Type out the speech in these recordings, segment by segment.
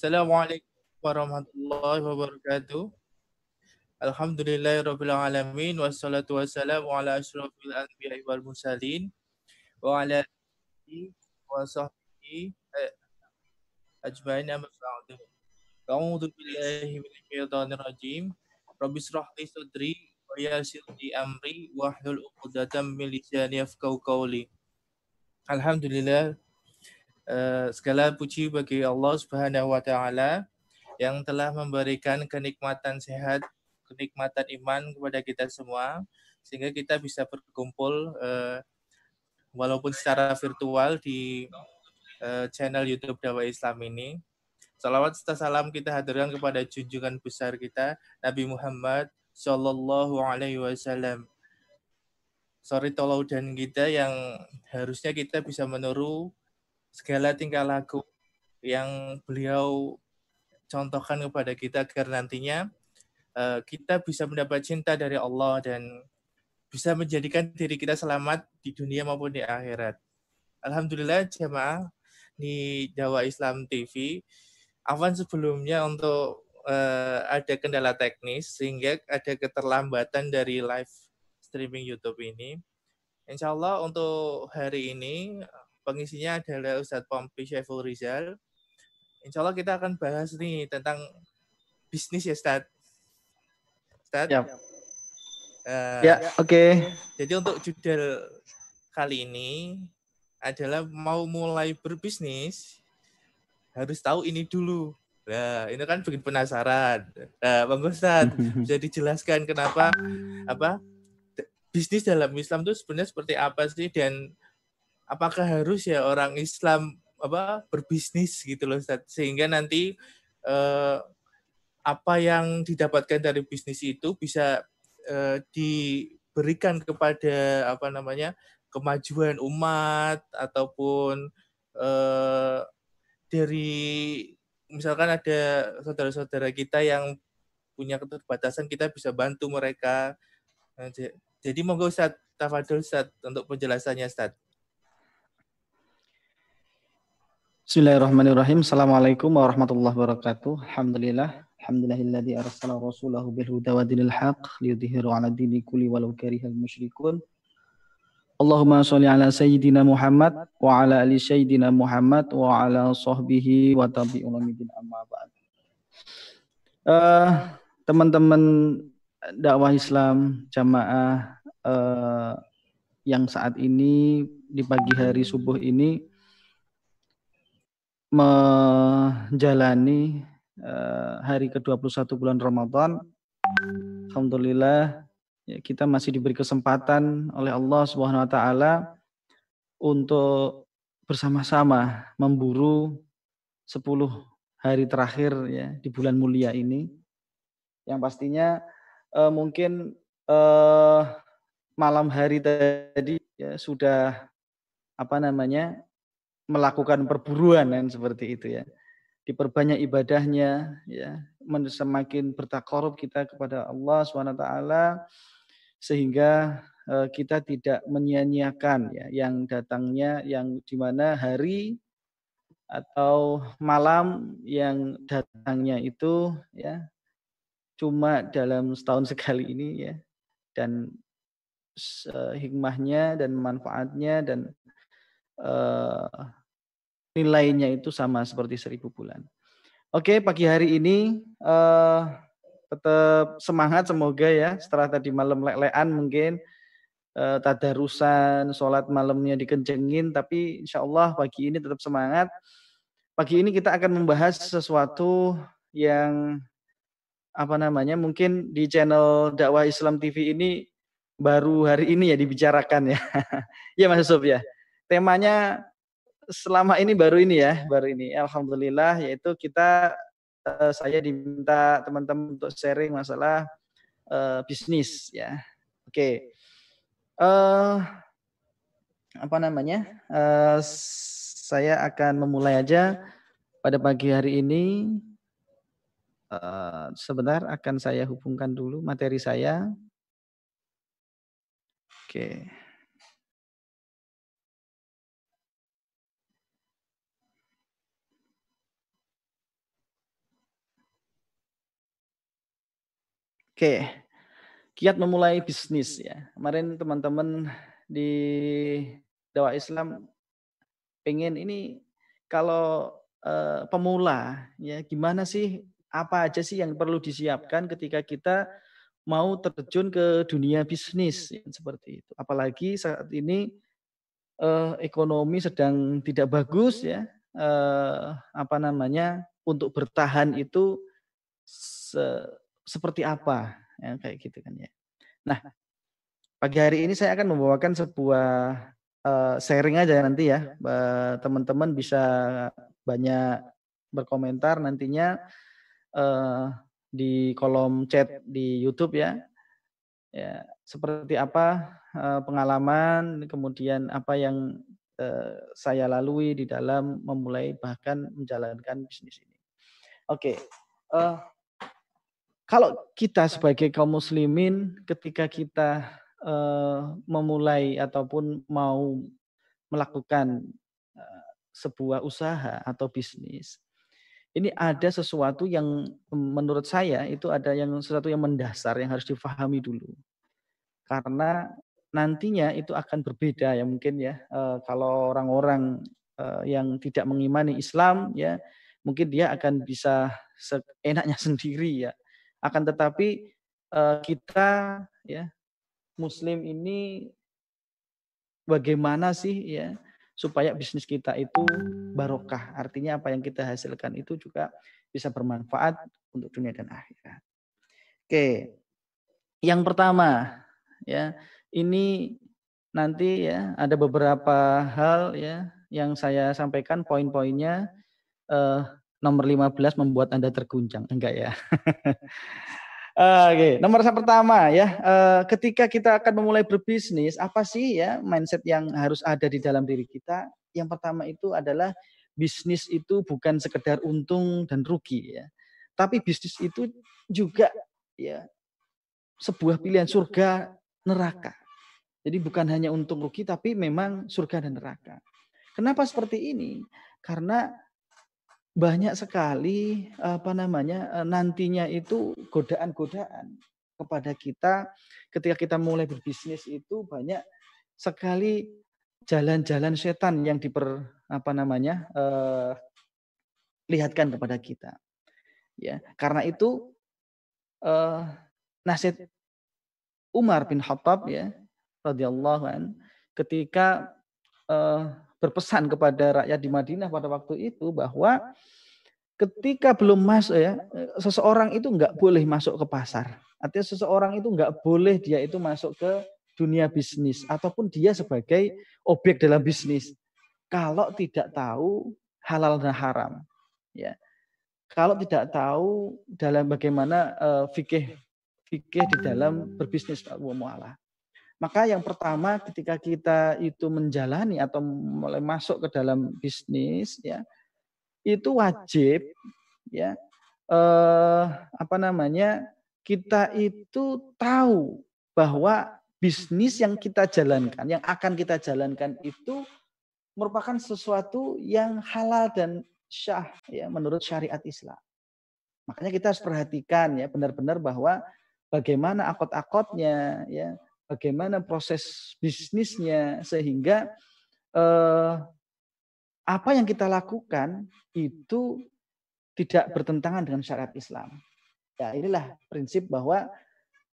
Assalamualaikum warahmatullahi wabarakatuh. Alhamdulillahirabbil alamin wassalatu wassalamu ala asyrofil anbiya'i wal mursalin wa ala alihi wa sahbihi ajmain amma ba'du. A'udzu billahi minasyaitonir rajim. Rabbi israh li sadri wa yassir li amri wahlul 'uqdatam min lisani yafqahu qawli. Alhamdulillah uh, segala puji bagi Allah Subhanahu wa taala yang telah memberikan kenikmatan sehat, kenikmatan iman kepada kita semua sehingga kita bisa berkumpul uh, walaupun secara virtual di uh, channel YouTube Dakwah Islam ini. Salawat serta salam kita hadirkan kepada junjungan besar kita Nabi Muhammad Shallallahu Alaihi Wasallam. Sorry dan kita yang harusnya kita bisa meniru segala tingkah laku yang beliau contohkan kepada kita agar nantinya uh, kita bisa mendapat cinta dari Allah dan bisa menjadikan diri kita selamat di dunia maupun di akhirat. Alhamdulillah jemaah di Jawa Islam TV. Awan sebelumnya untuk uh, ada kendala teknis sehingga ada keterlambatan dari live streaming YouTube ini. Insya Allah untuk hari ini pengisinya adalah Ustadz Pompi Syaiful Rizal. Insya Allah kita akan bahas nih tentang bisnis ya Ustadz. Ustadz. Ya, uh, ya oke. Okay. Jadi untuk judul kali ini adalah mau mulai berbisnis harus tahu ini dulu. Nah, ini kan bikin penasaran. Nah, Bang Ustadz, bisa dijelaskan kenapa apa bisnis dalam Islam itu sebenarnya seperti apa sih dan apakah harus ya orang Islam apa berbisnis gitu loh Ustaz sehingga nanti eh, apa yang didapatkan dari bisnis itu bisa eh, diberikan kepada apa namanya kemajuan umat ataupun eh, dari misalkan ada saudara-saudara kita yang punya keterbatasan kita bisa bantu mereka nah, jadi monggo Ustaz Tafadul Ustaz untuk penjelasannya Ustaz. Bismillahirrahmanirrahim. Assalamualaikum warahmatullahi wabarakatuh. Alhamdulillah. Alhamdulillahilladzi arsala rasulahu bil huda wa dinil haq liyudhhiru 'ala dini kulli walau karihal musyrikun. Allahumma sholli ala sayyidina Muhammad wa ala ali sayyidina Muhammad wa ala sahbihi wa tabi'un amma ba'd. Uh, teman-teman dakwah Islam jamaah uh, yang saat ini di pagi hari subuh ini menjalani uh, hari ke-21 bulan Ramadan. Alhamdulillah ya, kita masih diberi kesempatan oleh Allah Subhanahu wa taala untuk bersama-sama memburu 10 hari terakhir ya di bulan mulia ini. Yang pastinya uh, mungkin uh, malam hari tadi ya sudah apa namanya melakukan perburuan kan seperti itu ya. Diperbanyak ibadahnya ya, semakin bertakarub kita kepada Allah SWT sehingga uh, kita tidak menyia-nyiakan ya yang datangnya yang di mana hari atau malam yang datangnya itu ya cuma dalam setahun sekali ini ya dan hikmahnya dan manfaatnya dan uh, nilainya itu sama seperti seribu bulan. Oke, pagi hari ini uh, tetap semangat semoga ya setelah tadi malam lelean mungkin uh, tadarusan, sholat malamnya dikencengin, tapi insya Allah pagi ini tetap semangat. Pagi ini kita akan membahas sesuatu yang apa namanya mungkin di channel dakwah Islam TV ini baru hari ini ya dibicarakan ya. ya Mas Yusuf ya. Temanya selama ini baru ini ya, baru ini. Alhamdulillah yaitu kita uh, saya diminta teman-teman untuk sharing masalah uh, bisnis ya. Oke. Okay. Uh, eh, apa namanya? Uh, saya akan memulai aja pada pagi hari ini Uh, sebentar akan saya hubungkan dulu materi saya. Oke. Oke, kiat memulai bisnis ya. Kemarin teman-teman di dakwah Islam pengen ini kalau uh, pemula ya gimana sih apa aja sih yang perlu disiapkan ketika kita mau terjun ke dunia bisnis ya, seperti itu. Apalagi saat ini uh, ekonomi sedang tidak bagus ya. Uh, apa namanya untuk bertahan itu se seperti apa ya kayak gitu kan ya. Nah, pagi hari ini saya akan membawakan sebuah uh, sharing aja nanti ya. Teman-teman bisa banyak berkomentar nantinya uh, di kolom chat di YouTube ya. Ya, seperti apa uh, pengalaman kemudian apa yang uh, saya lalui di dalam memulai bahkan menjalankan bisnis ini. Oke. Okay. Uh, kalau kita sebagai kaum muslimin ketika kita uh, memulai ataupun mau melakukan uh, sebuah usaha atau bisnis, ini ada sesuatu yang menurut saya itu ada yang sesuatu yang mendasar yang harus difahami dulu. Karena nantinya itu akan berbeda ya mungkin ya uh, kalau orang-orang uh, yang tidak mengimani Islam ya mungkin dia akan bisa seenaknya sendiri ya akan tetapi uh, kita ya muslim ini bagaimana sih ya supaya bisnis kita itu barokah. Artinya apa yang kita hasilkan itu juga bisa bermanfaat untuk dunia dan akhirat. Oke. Yang pertama ya, ini nanti ya ada beberapa hal ya yang saya sampaikan poin-poinnya eh, nomor 15 membuat Anda terguncang. Enggak ya. Oke, okay. nomor yang pertama ya, uh, ketika kita akan memulai berbisnis, apa sih ya mindset yang harus ada di dalam diri kita? Yang pertama itu adalah bisnis itu bukan sekedar untung dan rugi ya, tapi bisnis itu juga ya sebuah pilihan surga neraka. Jadi bukan hanya untung rugi, tapi memang surga dan neraka. Kenapa seperti ini? Karena banyak sekali apa namanya eh, nantinya itu godaan-godaan kepada kita ketika kita mulai berbisnis itu banyak sekali jalan-jalan setan yang diper apa namanya eh, lihatkan kepada kita ya. Karena itu eh, nasihat Umar bin Khattab ya radhiyallahu an ketika eh, berpesan kepada rakyat di Madinah pada waktu itu bahwa ketika belum masuk ya seseorang itu nggak boleh masuk ke pasar. Artinya seseorang itu nggak boleh dia itu masuk ke dunia bisnis ataupun dia sebagai objek dalam bisnis kalau tidak tahu halal dan haram. Ya. Kalau tidak tahu dalam bagaimana uh, fikih fikih di dalam berbisnis muamalah. Maka yang pertama ketika kita itu menjalani atau mulai masuk ke dalam bisnis ya itu wajib ya eh, apa namanya kita itu tahu bahwa bisnis yang kita jalankan yang akan kita jalankan itu merupakan sesuatu yang halal dan syah ya menurut syariat Islam. Makanya kita harus perhatikan ya benar-benar bahwa bagaimana akot-akotnya ya bagaimana proses bisnisnya sehingga eh, apa yang kita lakukan itu tidak bertentangan dengan syariat Islam. Ya, inilah prinsip bahwa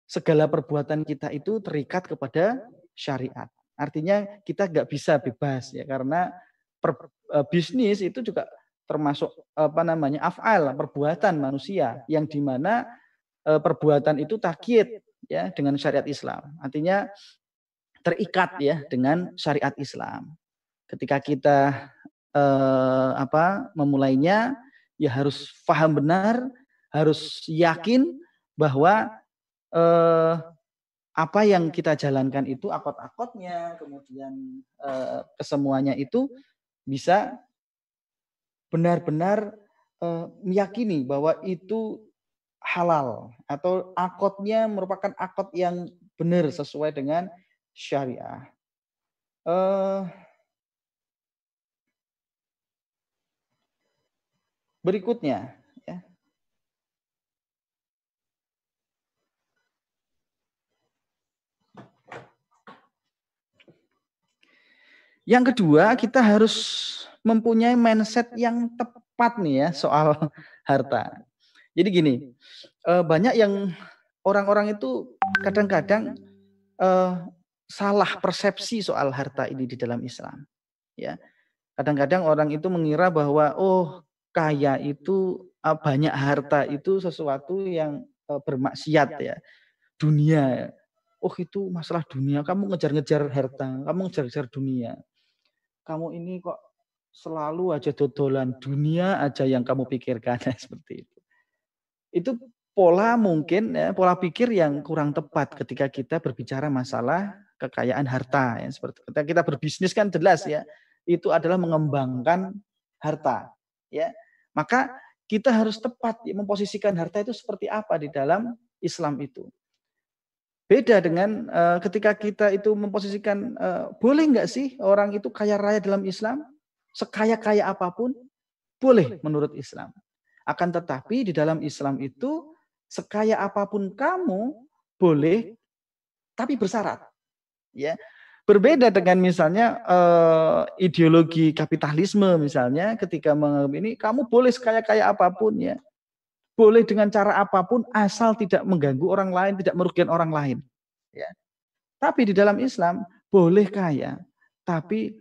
segala perbuatan kita itu terikat kepada syariat. Artinya kita nggak bisa bebas ya karena per, eh, bisnis itu juga termasuk apa namanya afal perbuatan manusia yang di mana eh, perbuatan itu takiet ya dengan syariat Islam. Artinya terikat ya dengan syariat Islam. Ketika kita eh, apa memulainya ya harus paham benar, harus yakin bahwa eh, apa yang kita jalankan itu akot-akotnya, kemudian eh, kesemuanya itu bisa benar-benar eh, meyakini bahwa itu halal atau akotnya merupakan akot yang benar sesuai dengan syariah. Eh, berikutnya ya. Yang kedua, kita harus mempunyai mindset yang tepat nih ya soal harta. Jadi gini, eh, banyak yang orang-orang itu kadang-kadang eh, salah persepsi soal harta ini di dalam Islam. Ya, kadang-kadang orang itu mengira bahwa oh kaya itu eh, banyak harta itu sesuatu yang bermaksiat ya, dunia. Oh itu masalah dunia. Kamu ngejar-ngejar harta, kamu ngejar-ngejar dunia kamu ini kok selalu aja dodolan dunia aja yang kamu pikirkan seperti itu. Itu pola mungkin ya, pola pikir yang kurang tepat ketika kita berbicara masalah kekayaan harta ya seperti ketika kita berbisnis kan jelas ya itu adalah mengembangkan harta ya. Maka kita harus tepat ya, memposisikan harta itu seperti apa di dalam Islam itu. Beda dengan uh, ketika kita itu memposisikan uh, boleh nggak sih orang itu kaya raya dalam Islam? Sekaya kaya apa pun? Boleh menurut Islam. Akan tetapi di dalam Islam itu sekaya apa pun kamu boleh tapi bersyarat. Ya. Berbeda dengan misalnya uh, ideologi kapitalisme misalnya ketika menganggap ini kamu boleh sekaya kaya apa pun ya boleh dengan cara apa pun asal tidak mengganggu orang lain, tidak merugikan orang lain. Ya. Tapi di dalam Islam boleh kaya, tapi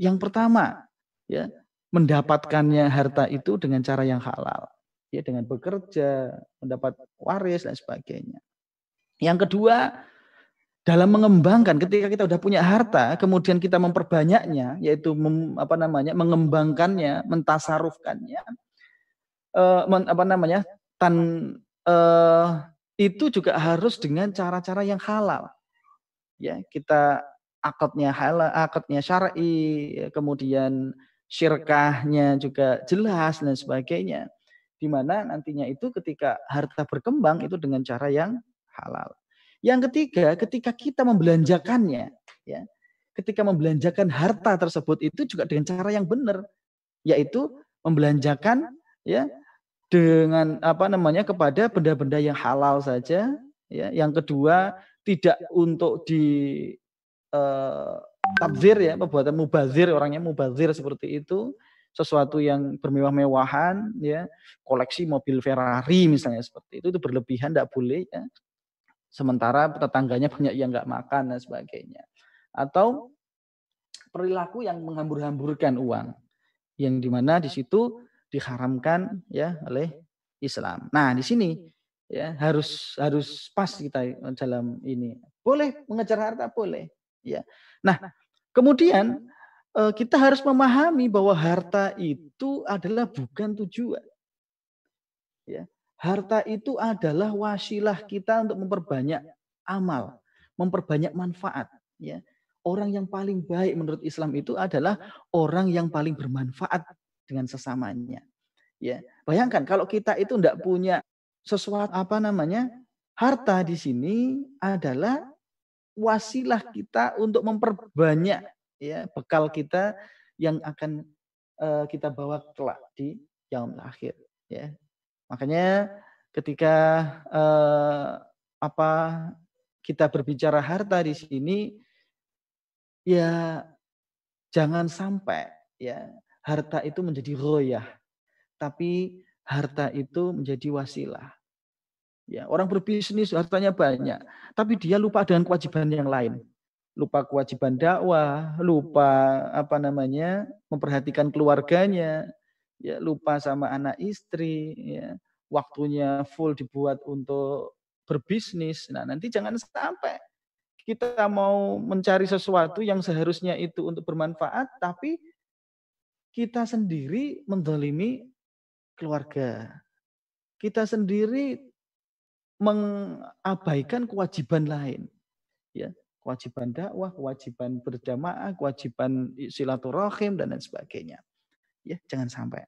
yang pertama ya mendapatkannya harta itu dengan cara yang halal, ya dengan bekerja, mendapat waris dan sebagainya. Yang kedua, dalam mengembangkan ketika kita sudah punya harta, kemudian kita memperbanyaknya, yaitu mem, apa namanya menggembangkannya, mentasarufkannya, eh, men, apa namanya tan eh, itu juga harus dengan cara-cara yang halal. Ya, kita akadnya halal, akadnya syar'i, kemudian syirkahnya juga jelas dan sebagainya. Di mana nantinya itu ketika harta berkembang itu dengan cara yang halal. Yang ketiga, ketika kita membelanjakannya, ya, ketika membelanjakan harta tersebut itu juga dengan cara yang benar, yaitu membelanjakan ya dengan apa namanya kepada benda-benda yang halal saja ya yang kedua tidak untuk di uh, tabzir ya perbuatan mubazir orangnya mubazir seperti itu sesuatu yang bermewah-mewahan ya koleksi mobil Ferrari misalnya seperti itu itu berlebihan tidak boleh ya sementara tetangganya banyak yang nggak makan dan sebagainya atau perilaku yang menghambur-hamburkan uang yang di mana di situ diharamkan ya oleh Islam. Nah, di sini ya harus harus pas kita dalam ini. Boleh mengejar harta boleh, ya. Nah, kemudian eh, kita harus memahami bahwa harta itu adalah bukan tujuan. Ya. Harta itu adalah wasilah kita untuk memperbanyak amal, memperbanyak manfaat, ya. Orang yang paling baik menurut Islam itu adalah orang yang paling bermanfaat dengan sesamanya. Ya, bayangkan kalau kita itu tidak punya sesuatu apa namanya harta di sini adalah wasilah kita untuk memperbanyak ya bekal kita yang akan uh, kita bawa kelak di yang akhir ya makanya ketika uh, apa kita berbicara harta di sini ya jangan sampai ya harta itu menjadi royah. Tapi harta itu menjadi wasilah. Ya, orang berbisnis hartanya banyak, tapi dia lupa dengan kewajiban yang lain. Lupa kewajiban dakwah, lupa apa namanya? memperhatikan keluarganya, ya lupa sama anak istri, ya. Waktunya full dibuat untuk berbisnis. Nah, nanti jangan sampai kita mau mencari sesuatu yang seharusnya itu untuk bermanfaat, tapi kita sendiri mendolimi keluarga. Kita sendiri mengabaikan kewajiban lain. Ya, kewajiban dakwah, kewajiban berjamaah, kewajiban silaturahim dan lain sebagainya. Ya, jangan sampai.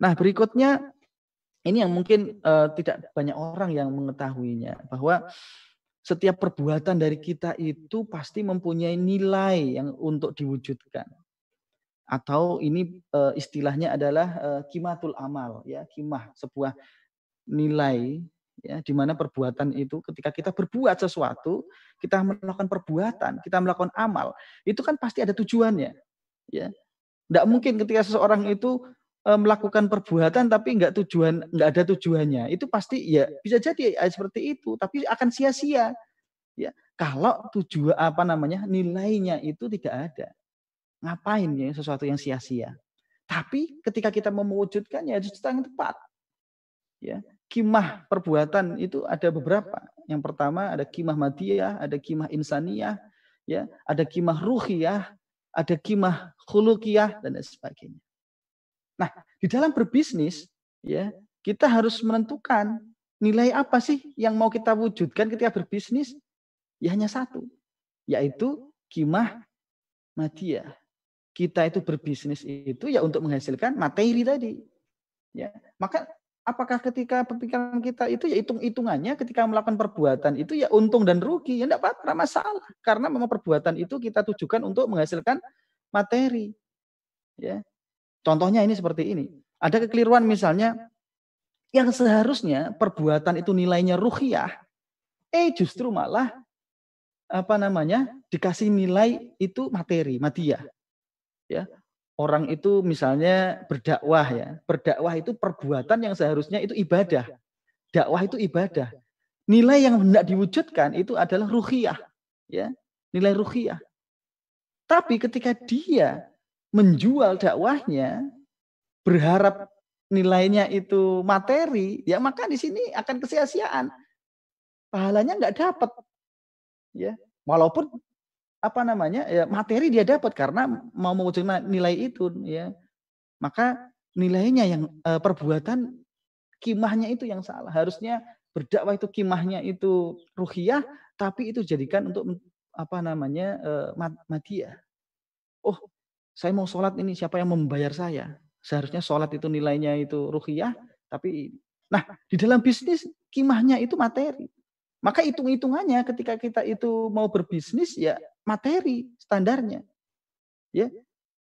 Nah, berikutnya ini yang mungkin uh, tidak banyak orang yang mengetahuinya bahwa setiap perbuatan dari kita itu pasti mempunyai nilai yang untuk diwujudkan atau ini uh, istilahnya adalah uh, kimatul amal ya kimah sebuah nilai ya di mana perbuatan itu ketika kita berbuat sesuatu, kita melakukan perbuatan, kita melakukan amal, itu kan pasti ada tujuannya. Ya. Tidak mungkin ketika seseorang itu e, melakukan perbuatan tapi nggak tujuan nggak ada tujuannya. Itu pasti ya bisa jadi ya, seperti itu tapi akan sia-sia. Ya kalau tujuan apa namanya nilainya itu tidak ada ngapain ya sesuatu yang sia-sia? Tapi ketika kita mewujudkannya itu yang tepat. Ya kimah perbuatan itu ada beberapa. Yang pertama ada kimah madiyah, ada kimah insaniyah, ya, ada kimah ruhiyah, ada kimah khulukiyah dan sebagainya. Nah, di dalam berbisnis ya, kita harus menentukan nilai apa sih yang mau kita wujudkan ketika berbisnis? Ya hanya satu, yaitu kimah madiyah. Kita itu berbisnis itu ya untuk menghasilkan materi tadi. Ya, maka apakah ketika pikiran kita itu ya hitung-hitungannya ketika melakukan perbuatan itu ya untung dan rugi? Ya enggak apa-apa masalah. Karena memang perbuatan itu kita tujukan untuk menghasilkan materi. Ya. Contohnya ini seperti ini. Ada kekeliruan misalnya yang seharusnya perbuatan itu nilainya ruhiyah eh justru malah apa namanya dikasih nilai itu materi madiyah. Ya orang itu misalnya berdakwah ya. Berdakwah itu perbuatan yang seharusnya itu ibadah. Dakwah itu ibadah. Nilai yang hendak diwujudkan itu adalah ruhiyah, ya. Nilai ruhiyah. Tapi ketika dia menjual dakwahnya berharap nilainya itu materi, ya maka di sini akan kesia-siaan. Pahalanya nggak dapat. Ya, walaupun apa namanya ya materi dia dapat karena mau mewujudkan nilai itu ya. Maka nilainya yang e, perbuatan kimahnya itu yang salah. Harusnya berdakwah itu kimahnya itu ruhiyah tapi itu jadikan untuk apa namanya e, madiyah. Oh saya mau sholat ini siapa yang membayar saya? Seharusnya sholat itu nilainya itu ruhiyah tapi nah di dalam bisnis kimahnya itu materi. Maka hitung-hitungannya ketika kita itu mau berbisnis ya materi standarnya. Ya.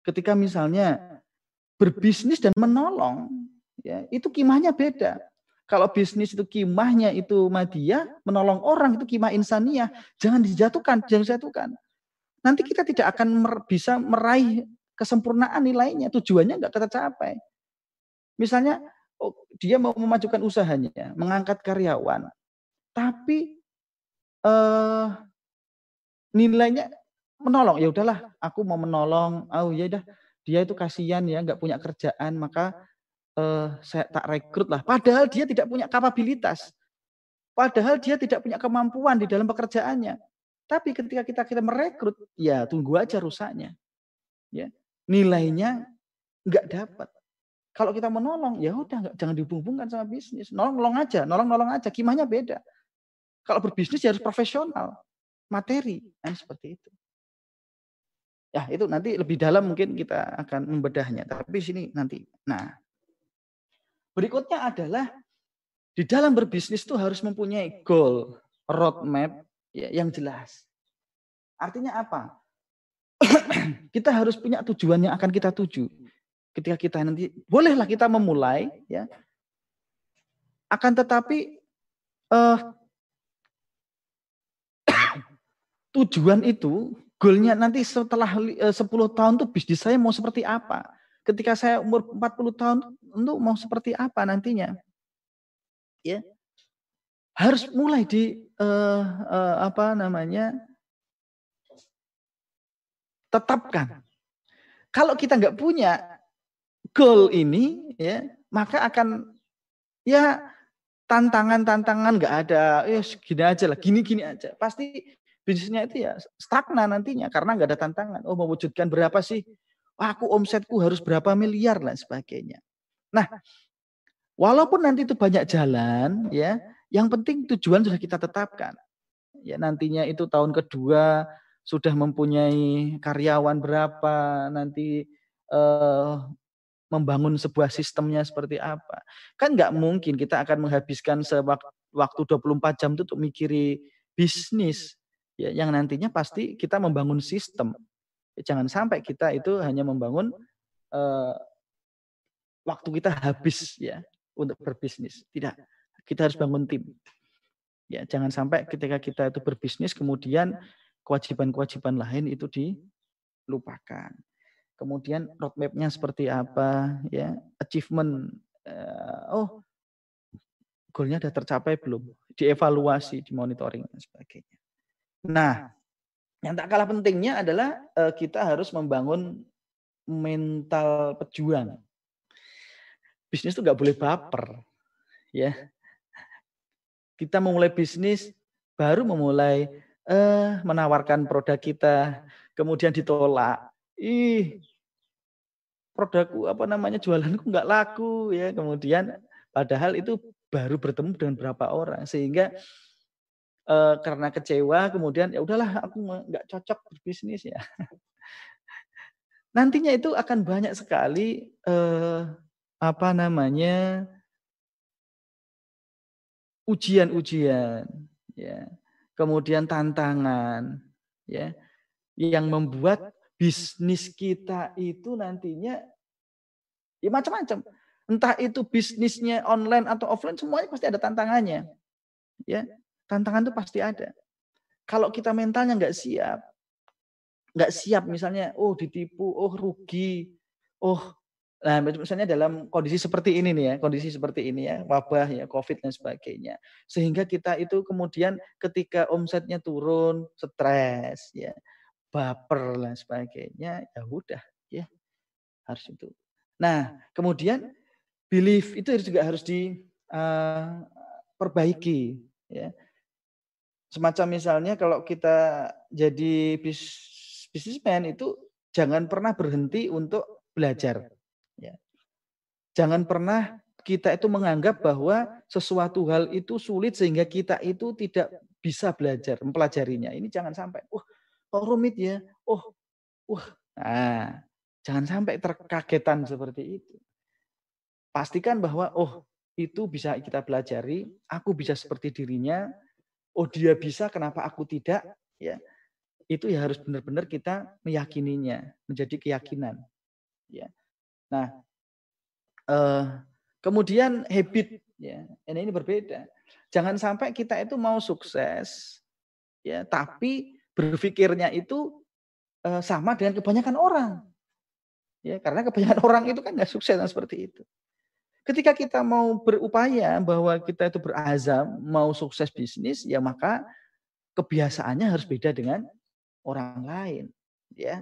Ketika misalnya berbisnis dan menolong, ya, itu kimahnya beda. Kalau bisnis itu kimahnya itu madiyah, menolong orang itu kimah insaniah, jangan dijatuhkan, jangan dijatuhkan. Nanti kita tidak akan mer bisa meraih kesempurnaan nilainya, tujuannya nggak tercapai. Misalnya oh, dia mau memajukan usahanya, mengangkat karyawan, tapi eh, nilainya menolong. Ya udahlah, aku mau menolong. Oh ya udah, dia itu kasihan ya, nggak punya kerjaan, maka eh, saya tak rekrut lah. Padahal dia tidak punya kapabilitas. Padahal dia tidak punya kemampuan di dalam pekerjaannya. Tapi ketika kita kita merekrut, ya tunggu aja rusaknya. Ya, nilainya nggak dapat. Kalau kita menolong, ya udah nggak jangan dihubungkan sama bisnis. Nolong-nolong aja, nolong-nolong aja. Kimahnya beda. Kalau berbisnis ya harus profesional, materi, kan seperti itu. Ya, itu nanti lebih dalam mungkin kita akan membedahnya. Tapi sini nanti. Nah, berikutnya adalah di dalam berbisnis itu harus mempunyai goal, roadmap ya, yang jelas. Artinya apa? kita harus punya tujuan yang akan kita tuju. Ketika kita nanti bolehlah kita memulai ya. Akan tetapi uh, tujuan itu, goalnya nanti setelah 10 eh, tahun tuh bisnis saya mau seperti apa? Ketika saya umur 40 tahun untuk mau seperti apa nantinya? Ya. Harus mulai di uh, uh, apa namanya? tetapkan. Kalau kita nggak punya goal ini ya, maka akan ya tantangan-tantangan nggak ada, ya gini aja lah, gini-gini aja. Pasti bisnisnya itu ya stagnan nantinya karena nggak ada tantangan. Oh mewujudkan berapa sih? Wah, aku omsetku harus berapa miliar dan sebagainya. Nah, walaupun nanti itu banyak jalan, ya, yang penting tujuan sudah kita tetapkan. Ya nantinya itu tahun kedua sudah mempunyai karyawan berapa, nanti eh, membangun sebuah sistemnya seperti apa. Kan nggak mungkin kita akan menghabiskan sewaktu waktu 24 jam itu untuk mikiri bisnis ya yang nantinya pasti kita membangun sistem. Ya, jangan sampai kita itu hanya membangun uh, waktu kita habis ya untuk berbisnis. Tidak. Kita harus bangun tim. Ya, jangan sampai ketika kita itu berbisnis kemudian kewajiban-kewajiban lain itu dilupakan. Kemudian roadmap-nya seperti apa, ya, achievement. Uh, oh, goalnya sudah tercapai belum? Dievaluasi, dimonitoring dan sebagainya. Nah, yang tak kalah pentingnya adalah uh, kita harus membangun mental pejuang. Bisnis itu nggak boleh baper, ya. Kita memulai bisnis baru memulai eh, menawarkan produk kita, kemudian ditolak. Ih, produkku apa namanya jualanku nggak laku ya. Kemudian padahal itu baru bertemu dengan berapa orang sehingga eh, karena kecewa kemudian ya udahlah aku nggak cocok berbisnis ya. Nantinya itu akan banyak sekali eh, apa namanya ujian-ujian ya kemudian tantangan ya yang membuat bisnis kita itu nantinya ya macam-macam. Entah itu bisnisnya online atau offline semuanya pasti ada tantangannya. Ya, tantangan itu pasti ada. Kalau kita mentalnya nggak siap, nggak siap misalnya, oh ditipu, oh rugi, oh Nah, misalnya dalam kondisi seperti ini nih ya, kondisi seperti ini ya, wabah ya, COVID dan sebagainya. Sehingga kita itu kemudian ketika omsetnya turun, stres ya, baper dan sebagainya, ya udah ya, harus itu. Nah, kemudian belief itu juga harus diperbaiki uh, ya. Semacam misalnya kalau kita jadi bis, bisnismen itu jangan pernah berhenti untuk belajar Ya. Jangan pernah kita itu menganggap bahwa sesuatu hal itu sulit sehingga kita itu tidak bisa belajar, mempelajarinya. Ini jangan sampai, wah, kok rumit ya? Oh, wah. Nah, jangan sampai terkagetan seperti itu. Pastikan bahwa, oh, itu bisa kita pelajari, aku bisa seperti dirinya, oh dia bisa, kenapa aku tidak? Ya, itu ya harus benar-benar kita meyakininya, menjadi keyakinan. Ya, Nah, eh, kemudian habit ya, ini, ini berbeda. Jangan sampai kita itu mau sukses, ya, tapi berpikirnya itu eh, sama dengan kebanyakan orang. Ya, karena kebanyakan orang itu kan nggak sukses seperti itu. Ketika kita mau berupaya bahwa kita itu berazam mau sukses bisnis, ya maka kebiasaannya harus beda dengan orang lain. Ya,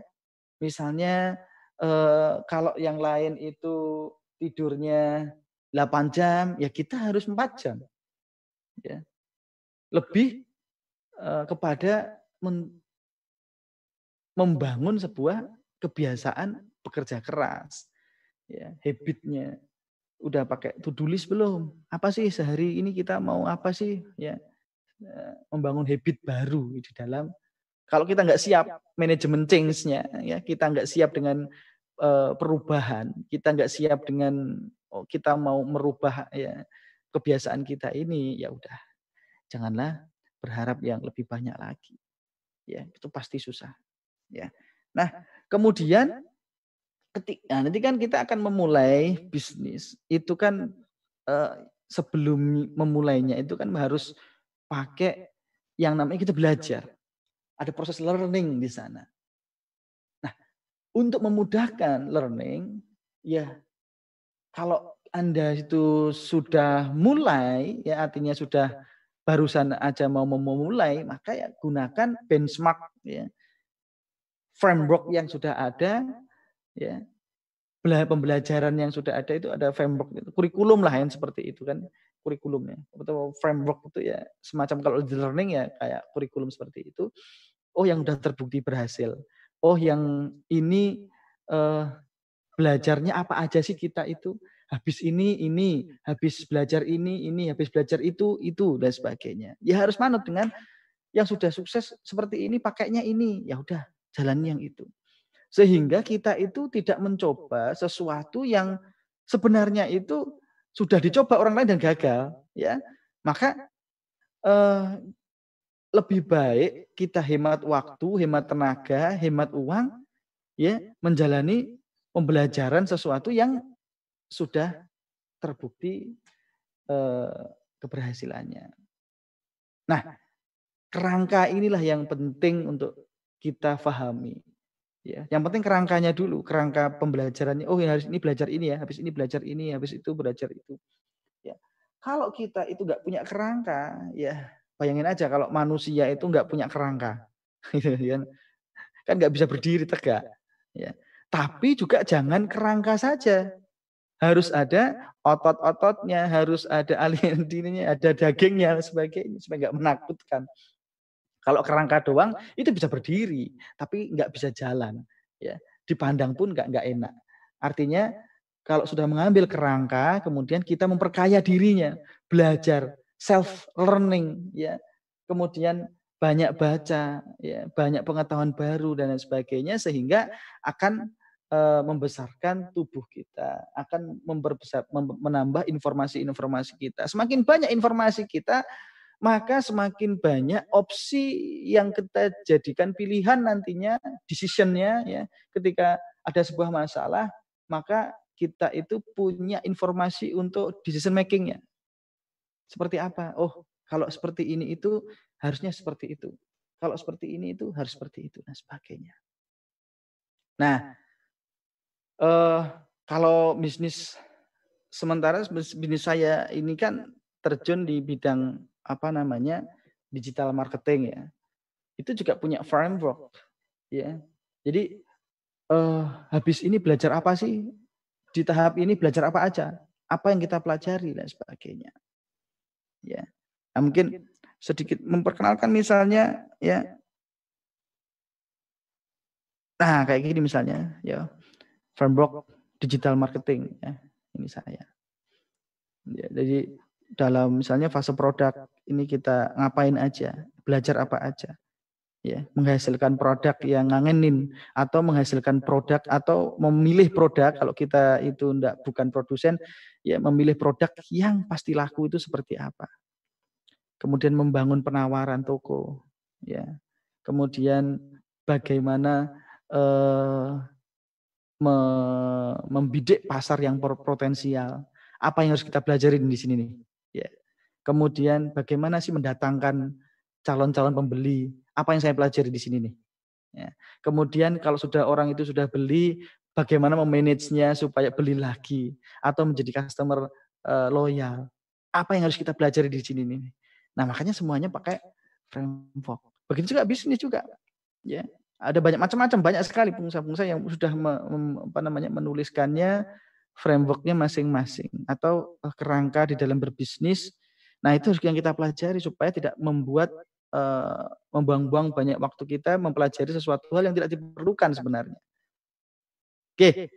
misalnya eh, kalau yang lain itu tidurnya 8 jam, ya kita harus 4 jam. Ya. Lebih eh, kepada membangun sebuah kebiasaan bekerja keras. Ya, habitnya udah pakai to-do list belum? Apa sih sehari ini kita mau apa sih? Ya, eh, membangun habit baru di dalam kalau kita nggak siap manajemen change-nya, ya kita nggak siap dengan uh, perubahan, kita nggak siap dengan oh, kita mau merubah ya kebiasaan kita ini, ya udah, janganlah berharap yang lebih banyak lagi. Ya, itu pasti susah. Ya. Nah, kemudian ketika nah, nanti kan kita akan memulai bisnis, itu kan uh, sebelum memulainya itu kan harus pakai yang namanya kita belajar ada proses learning di sana. Nah, untuk memudahkan learning, ya kalau Anda itu sudah mulai, ya artinya sudah barusan aja mau memulai, maka ya gunakan benchmark ya. Framework yang sudah ada, ya. Pembelajaran yang sudah ada itu ada framework itu, kurikulum lah yang seperti itu kan kurikulumnya atau framework itu ya semacam kalau di learning ya kayak kurikulum seperti itu oh yang sudah terbukti berhasil. Oh yang ini uh, belajarnya apa aja sih kita itu? Habis ini, ini, habis belajar ini, ini, habis belajar itu, itu, dan sebagainya. Ya harus manut dengan yang sudah sukses seperti ini, pakainya ini. Ya udah, jalan yang itu. Sehingga kita itu tidak mencoba sesuatu yang sebenarnya itu sudah dicoba orang lain dan gagal. ya Maka eh, lebih baik kita hemat waktu, hemat tenaga, hemat uang, ya menjalani pembelajaran sesuatu yang sudah terbukti eh, keberhasilannya. Nah, kerangka inilah yang penting untuk kita fahami. Ya, yang penting kerangkanya dulu, kerangka pembelajarannya. Oh, ini harus ini belajar ini ya, habis ini belajar ini, habis itu belajar itu. Ya. Kalau kita itu nggak punya kerangka, ya bayangin aja kalau manusia itu nggak punya kerangka, gitu kan, kan nggak bisa berdiri tegak. Ya. Tapi juga jangan kerangka saja, harus ada otot-ototnya, harus ada alien dininya, ada dagingnya, sebagainya, supaya nggak menakutkan. Kalau kerangka doang itu bisa berdiri, tapi nggak bisa jalan. Ya, dipandang pun nggak nggak enak. Artinya kalau sudah mengambil kerangka, kemudian kita memperkaya dirinya, belajar, self learning, ya, kemudian banyak baca, ya, banyak pengetahuan baru dan lain sebagainya, sehingga akan e, membesarkan tubuh kita, akan memperbesar, mem, menambah informasi-informasi kita. Semakin banyak informasi kita, maka semakin banyak opsi yang kita jadikan pilihan nantinya, decisionnya ya, ketika ada sebuah masalah, maka kita itu punya informasi untuk decision makingnya. Seperti apa? Oh, kalau seperti ini itu harusnya seperti itu. Kalau seperti ini itu harus seperti itu dan sebagainya. Nah, eh, kalau bisnis sementara bisnis saya ini kan terjun di bidang apa namanya digital marketing ya. Itu juga punya framework ya. Jadi uh, habis ini belajar apa sih? Di tahap ini belajar apa aja? Apa yang kita pelajari dan sebagainya. Ya. Nah, mungkin sedikit memperkenalkan misalnya ya. Nah kayak gini misalnya ya. Framework digital marketing ya. Ini saya. Ya, jadi dalam misalnya fase produk ini kita ngapain aja, belajar apa aja. Ya, menghasilkan produk yang ngangenin atau menghasilkan produk atau memilih produk kalau kita itu ndak bukan produsen ya memilih produk yang pasti laku itu seperti apa. Kemudian membangun penawaran toko ya. Kemudian bagaimana eh, me, membidik pasar yang potensial. Apa yang harus kita pelajarin di sini nih? Ya. Kemudian bagaimana sih mendatangkan calon-calon pembeli? Apa yang saya pelajari di sini nih? Ya. Kemudian kalau sudah orang itu sudah beli, bagaimana memanagenya supaya beli lagi atau menjadi customer uh, loyal? Apa yang harus kita pelajari di sini nih? Nah makanya semuanya pakai framework. Begitu juga bisnis juga, ya. Ada banyak macam-macam, banyak sekali pengusaha-pengusaha yang sudah me, apa namanya menuliskannya frameworknya masing-masing atau eh, kerangka di dalam berbisnis. Nah itu yang kita pelajari supaya tidak membuat uh, membuang-buang banyak waktu kita mempelajari sesuatu hal yang tidak diperlukan sebenarnya. Oke,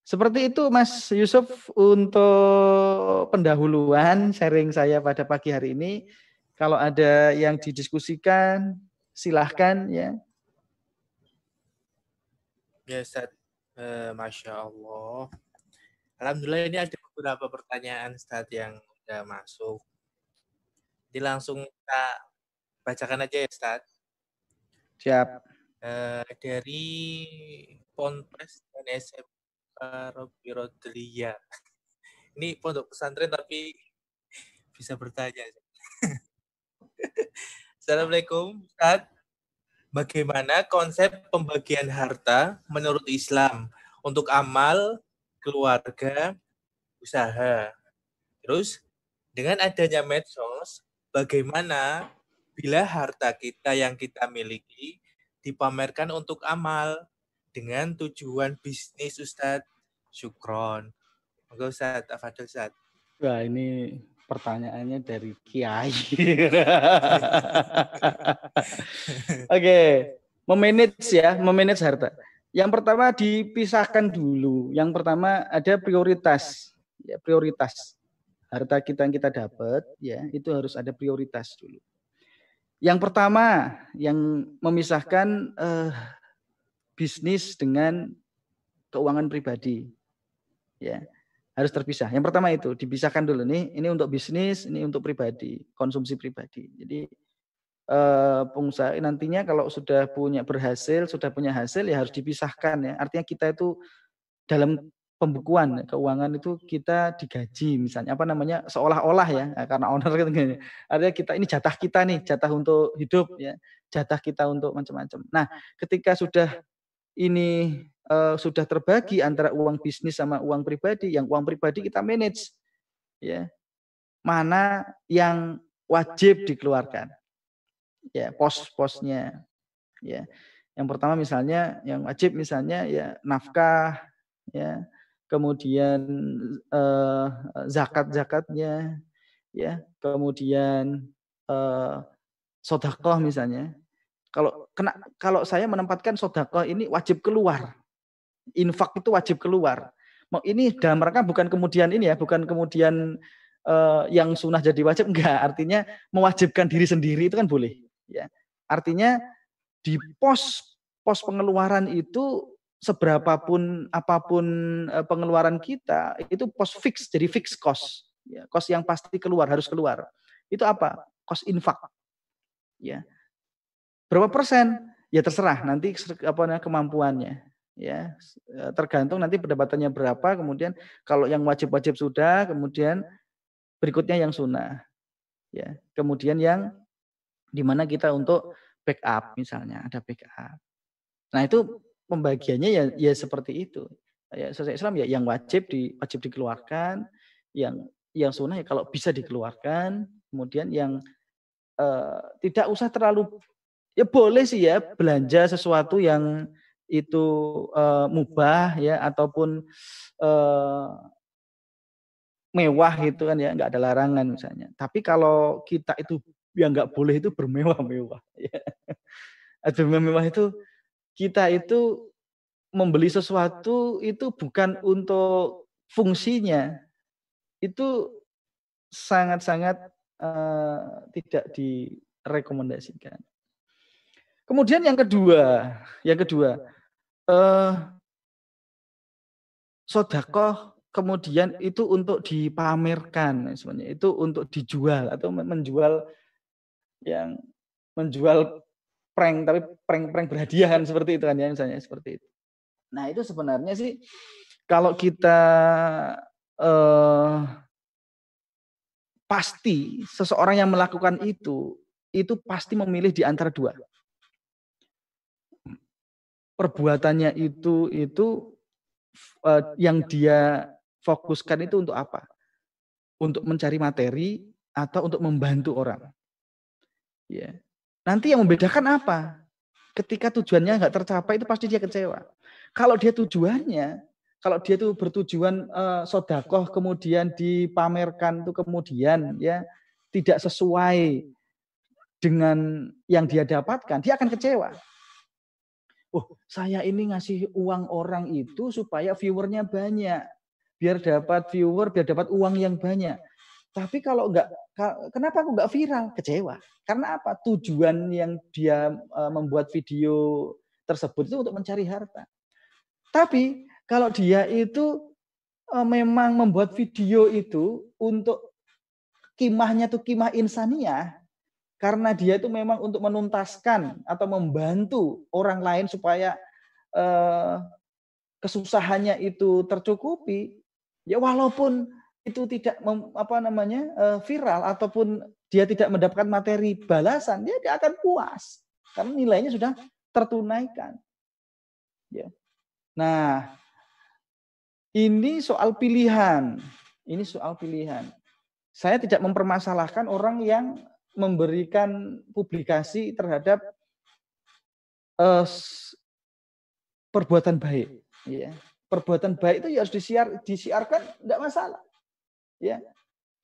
seperti itu Mas Yusuf untuk pendahuluan sharing saya pada pagi hari ini. Kalau ada yang didiskusikan, silahkan ya. Ya Ustaz, uh, Masya Allah. Alhamdulillah ini ada beberapa pertanyaan Ustaz yang sudah masuk. Jadi langsung kita bacakan aja ya Ustaz. Siap. Uh, dari Ponpes dan SMK Robi Rodlia. Ini pondok pesantren tapi bisa bertanya. Assalamualaikum Ustaz. Bagaimana konsep pembagian harta menurut Islam untuk amal keluarga, usaha. Terus dengan adanya medsos, bagaimana bila harta kita yang kita miliki dipamerkan untuk amal dengan tujuan bisnis Ustadz Syukron. Moga Ustadz, Afadul Ustadz. Wah ini pertanyaannya dari Kiai. Oke, okay. memanage ya, memanage harta. Yang pertama dipisahkan dulu. Yang pertama ada prioritas. Ya, prioritas. Harta kita yang kita dapat ya, itu harus ada prioritas dulu. Yang pertama yang memisahkan eh, bisnis dengan keuangan pribadi. Ya, harus terpisah. Yang pertama itu dipisahkan dulu nih, ini untuk bisnis, ini untuk pribadi, konsumsi pribadi. Jadi eh, pengusaha nantinya kalau sudah punya berhasil, sudah punya hasil ya harus dipisahkan ya. Artinya kita itu dalam pembukuan keuangan itu kita digaji misalnya. Apa namanya? Seolah-olah ya nah, karena owner kan artinya kita ini jatah kita nih jatah untuk hidup ya. Jatah kita untuk macam-macam. Nah ketika sudah ini uh, sudah terbagi antara uang bisnis sama uang pribadi yang uang pribadi kita manage ya. Mana yang wajib dikeluarkan ya pos-posnya ya yang pertama misalnya yang wajib misalnya ya nafkah ya kemudian eh, zakat-zakatnya, ya, kemudian eh, sodakoh misalnya. Kalau kena kalau saya menempatkan sodakoh ini wajib keluar, infak itu wajib keluar. Ini dalam rangka bukan kemudian ini ya, bukan kemudian eh, yang sunnah jadi wajib enggak. Artinya mewajibkan diri sendiri itu kan boleh. Ya, artinya di pos pos pengeluaran itu seberapapun apa pun eh, pengeluaran kita itu pos fix jadi fix cost. Ya cost yang pasti keluar harus keluar. Itu apa? Cost infak. Ya. Berapa persen? Ya terserah. Nanti apa kemampuannya. Ya. Eh, tergantung nanti pendapatannya berapa kemudian kalau yang wajib-wajib sudah kemudian berikutnya yang sunnah. Ya. Kemudian yang di mana kita untuk backup misalnya ada backup nah itu pembagiannya ya ya seperti itu. Ya Islam ya yang wajib di wajib dikeluarkan, yang yang sunnah ya kalau bisa dikeluarkan, kemudian yang uh, tidak usah terlalu ya boleh sih ya belanja sesuatu yang itu uh, mubah ya ataupun uh, mewah gitu kan ya nggak ada larangan misalnya. Tapi kalau kita itu yang nggak boleh itu bermewah-mewah ya. Bermewah itu kita itu membeli sesuatu itu bukan untuk fungsinya. Itu sangat-sangat uh, tidak direkomendasikan. Kemudian yang kedua, yang kedua, uh, sodakoh kemudian itu untuk dipamerkan sebenarnya itu untuk dijual atau menjual yang menjual prank tapi prank-prank berhadiah kan seperti itu kan ya misalnya seperti itu. Nah, itu sebenarnya sih kalau kita eh, pasti seseorang yang melakukan itu itu pasti memilih di antara dua. Perbuatannya itu itu eh, yang dia fokuskan itu untuk apa? Untuk mencari materi atau untuk membantu orang. Ya. Nanti yang membedakan apa? Ketika tujuannya nggak tercapai itu pasti dia kecewa. Kalau dia tujuannya, kalau dia itu bertujuan uh, sodakoh kemudian dipamerkan itu kemudian ya tidak sesuai dengan yang dia dapatkan, dia akan kecewa. Oh, saya ini ngasih uang orang itu supaya viewernya banyak, biar dapat viewer, biar dapat uang yang banyak. Tapi kalau enggak, kenapa aku enggak viral? Kecewa. Karena apa? Tujuan yang dia uh, membuat video tersebut itu untuk mencari harta. Tapi kalau dia itu uh, memang membuat video itu untuk kimahnya tuh kimah insaniah, karena dia itu memang untuk menuntaskan atau membantu orang lain supaya uh, kesusahannya itu tercukupi, ya walaupun itu tidak mem, apa namanya uh, viral ataupun dia tidak mendapatkan materi balasan, dia tidak akan puas karena nilainya sudah tertunaikan. Ya. Nah, ini soal pilihan. Ini soal pilihan. Saya tidak mempermasalahkan orang yang memberikan publikasi terhadap uh, perbuatan baik. Ya. Perbuatan baik itu ya harus disiar, disiarkan, tidak masalah ya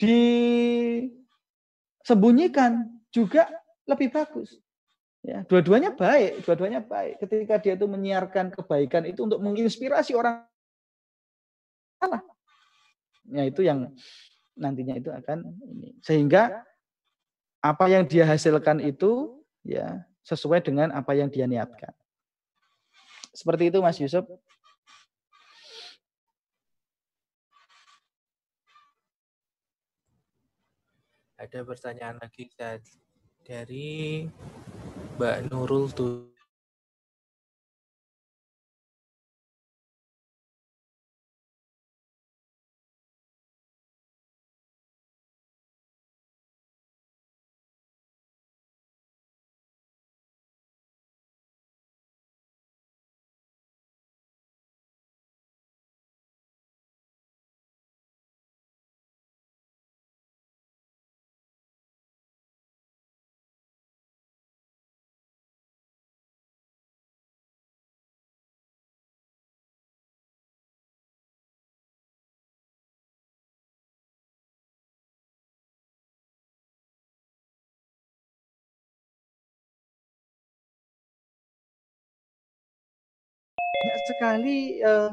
disembunyikan juga lebih bagus. Ya, dua-duanya baik, dua-duanya baik. Ketika dia itu menyiarkan kebaikan itu untuk menginspirasi orang salah. Ya itu yang nantinya itu akan ini. Sehingga apa yang dia hasilkan itu ya sesuai dengan apa yang dia niatkan. Seperti itu Mas Yusuf. Ada pertanyaan lagi dari Mbak Nurul tuh. Sekali eh,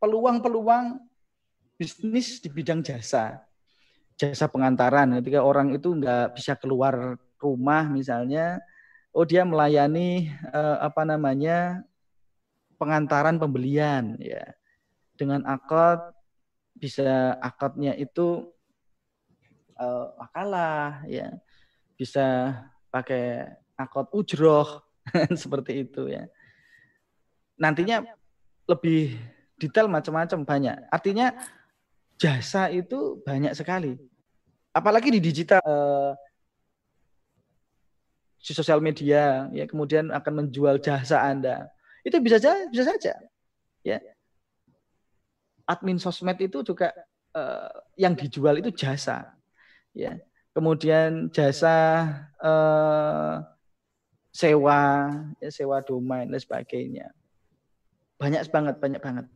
peluang-peluang bisnis di bidang jasa. Jasa pengantaran ketika orang itu nggak bisa keluar rumah misalnya, oh dia melayani eh, apa namanya pengantaran pembelian ya. Dengan akad bisa akadnya itu uh, akalah ya. Bisa pakai akad ujroh seperti itu ya. Nantinya lebih detail macam-macam banyak. Artinya jasa itu banyak sekali. Apalagi di digital uh, di sosial media ya kemudian akan menjual jasa Anda. Itu bisa saja bisa saja. Ya. Admin sosmed itu juga uh, yang dijual itu jasa. Ya. Kemudian jasa uh, sewa, ya, sewa domain dan sebagainya. Banyak banget, banyak banget.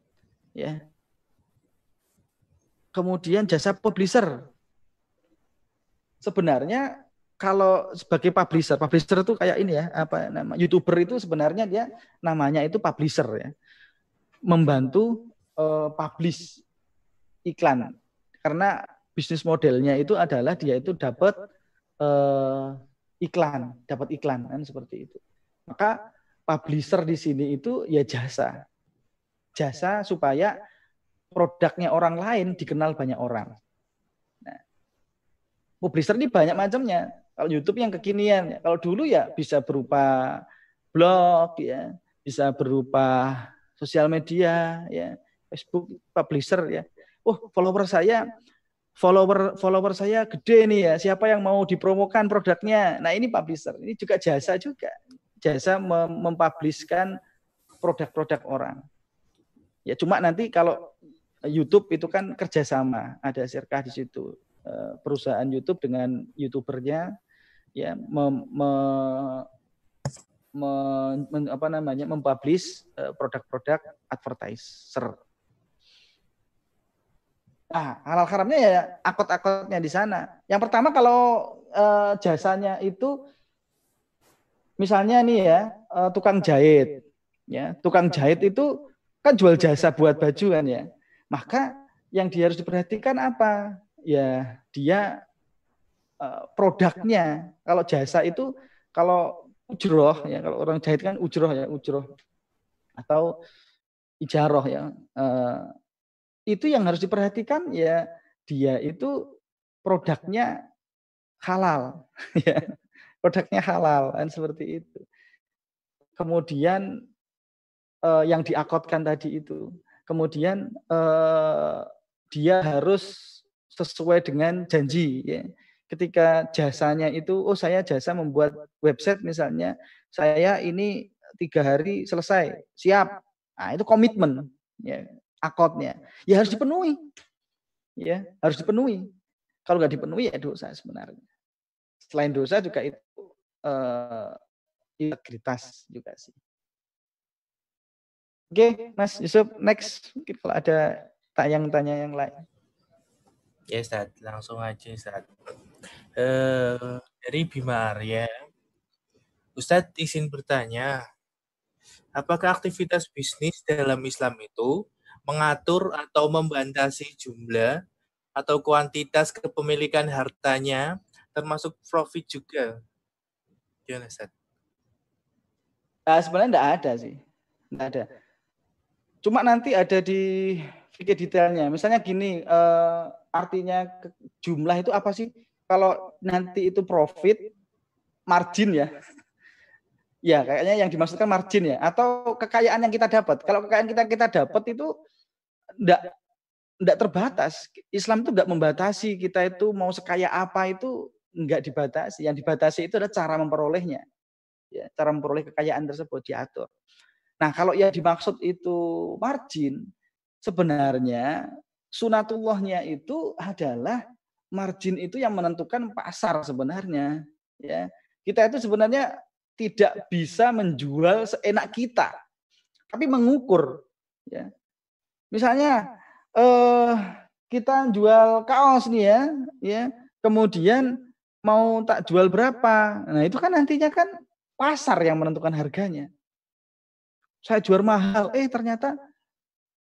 Ya. Kemudian jasa publisher. Sebenarnya kalau sebagai publisher, publisher itu kayak ini ya, apa nama YouTuber itu sebenarnya dia namanya itu publisher ya. Membantu uh, publish iklan. Karena bisnis modelnya itu adalah dia itu dapat uh, iklan, dapat iklan kan seperti itu. Maka publisher di sini itu ya jasa. Jasa supaya produknya orang lain dikenal banyak orang. Nah, publisher ini banyak macamnya kalau YouTube yang kekinian, kalau dulu ya bisa berupa blog, ya, bisa berupa sosial media, ya, Facebook, publisher, ya. Oh, follower saya, follower follower saya gede nih ya. Siapa yang mau dipromokan produknya? Nah ini publisher, ini juga jasa juga, jasa mem mempublishkan produk-produk orang. Ya cuma nanti kalau YouTube itu kan kerjasama, ada sirkah di situ. Eh, perusahaan YouTube dengan youtubernya ya mem, me, me, me, apa namanya mempublish eh, produk-produk advertiser. Ah, halal haramnya ya akot-akotnya di sana. Yang pertama kalau uh, jasanya itu misalnya nih ya uh, tukang jahit, ya tukang jahit itu kan jual jasa buat baju kan ya. Maka yang dia harus diperhatikan apa? ya dia uh, produknya. Kalau jasa itu kalau ujroh ya kalau orang jahit kan ujroh ya ujroh atau ijaroh ya uh, itu yang harus diperhatikan ya dia itu produknya halal ya produknya halal kan seperti itu kemudian uh, yang diakotkan tadi itu kemudian uh, dia harus sesuai dengan janji ya. Ketika jasanya itu, oh saya jasa membuat website misalnya, saya ini tiga hari selesai, siap. Nah itu komitmen, ya, akotnya. Ya harus dipenuhi, ya harus dipenuhi. Kalau nggak dipenuhi ya dosa sebenarnya. Selain dosa juga itu uh, integritas juga sih. Oke, Mas Yusuf, next mungkin kalau ada tanya-tanya yang lain. Ya Ustaz, langsung aja Ustaz. Uh, dari Bima Arya, Ustadz izin bertanya, apakah aktivitas bisnis dalam Islam itu mengatur atau membatasi jumlah atau kuantitas kepemilikan hartanya, termasuk profit juga? Gimana Ustaz? Nah, sebenarnya tidak ada sih, tidak ada. Cuma nanti ada di fikih detailnya. Misalnya gini, uh, artinya jumlah itu apa sih? Kalau nanti itu profit, margin ya. Ya, kayaknya yang dimaksudkan margin ya, atau kekayaan yang kita dapat. Kalau kekayaan kita kita dapat itu enggak enggak terbatas. Islam itu enggak membatasi kita itu mau sekaya apa itu enggak dibatasi. Yang dibatasi itu adalah cara memperolehnya. Ya, cara memperoleh kekayaan tersebut diatur. Nah, kalau yang dimaksud itu margin, sebenarnya sunatullahnya itu adalah margin itu yang menentukan pasar sebenarnya ya. Kita itu sebenarnya tidak bisa menjual seenak kita tapi mengukur ya. Misalnya eh kita jual kaos nih ya ya. Kemudian mau tak jual berapa? Nah itu kan nantinya kan pasar yang menentukan harganya saya jual mahal, eh ternyata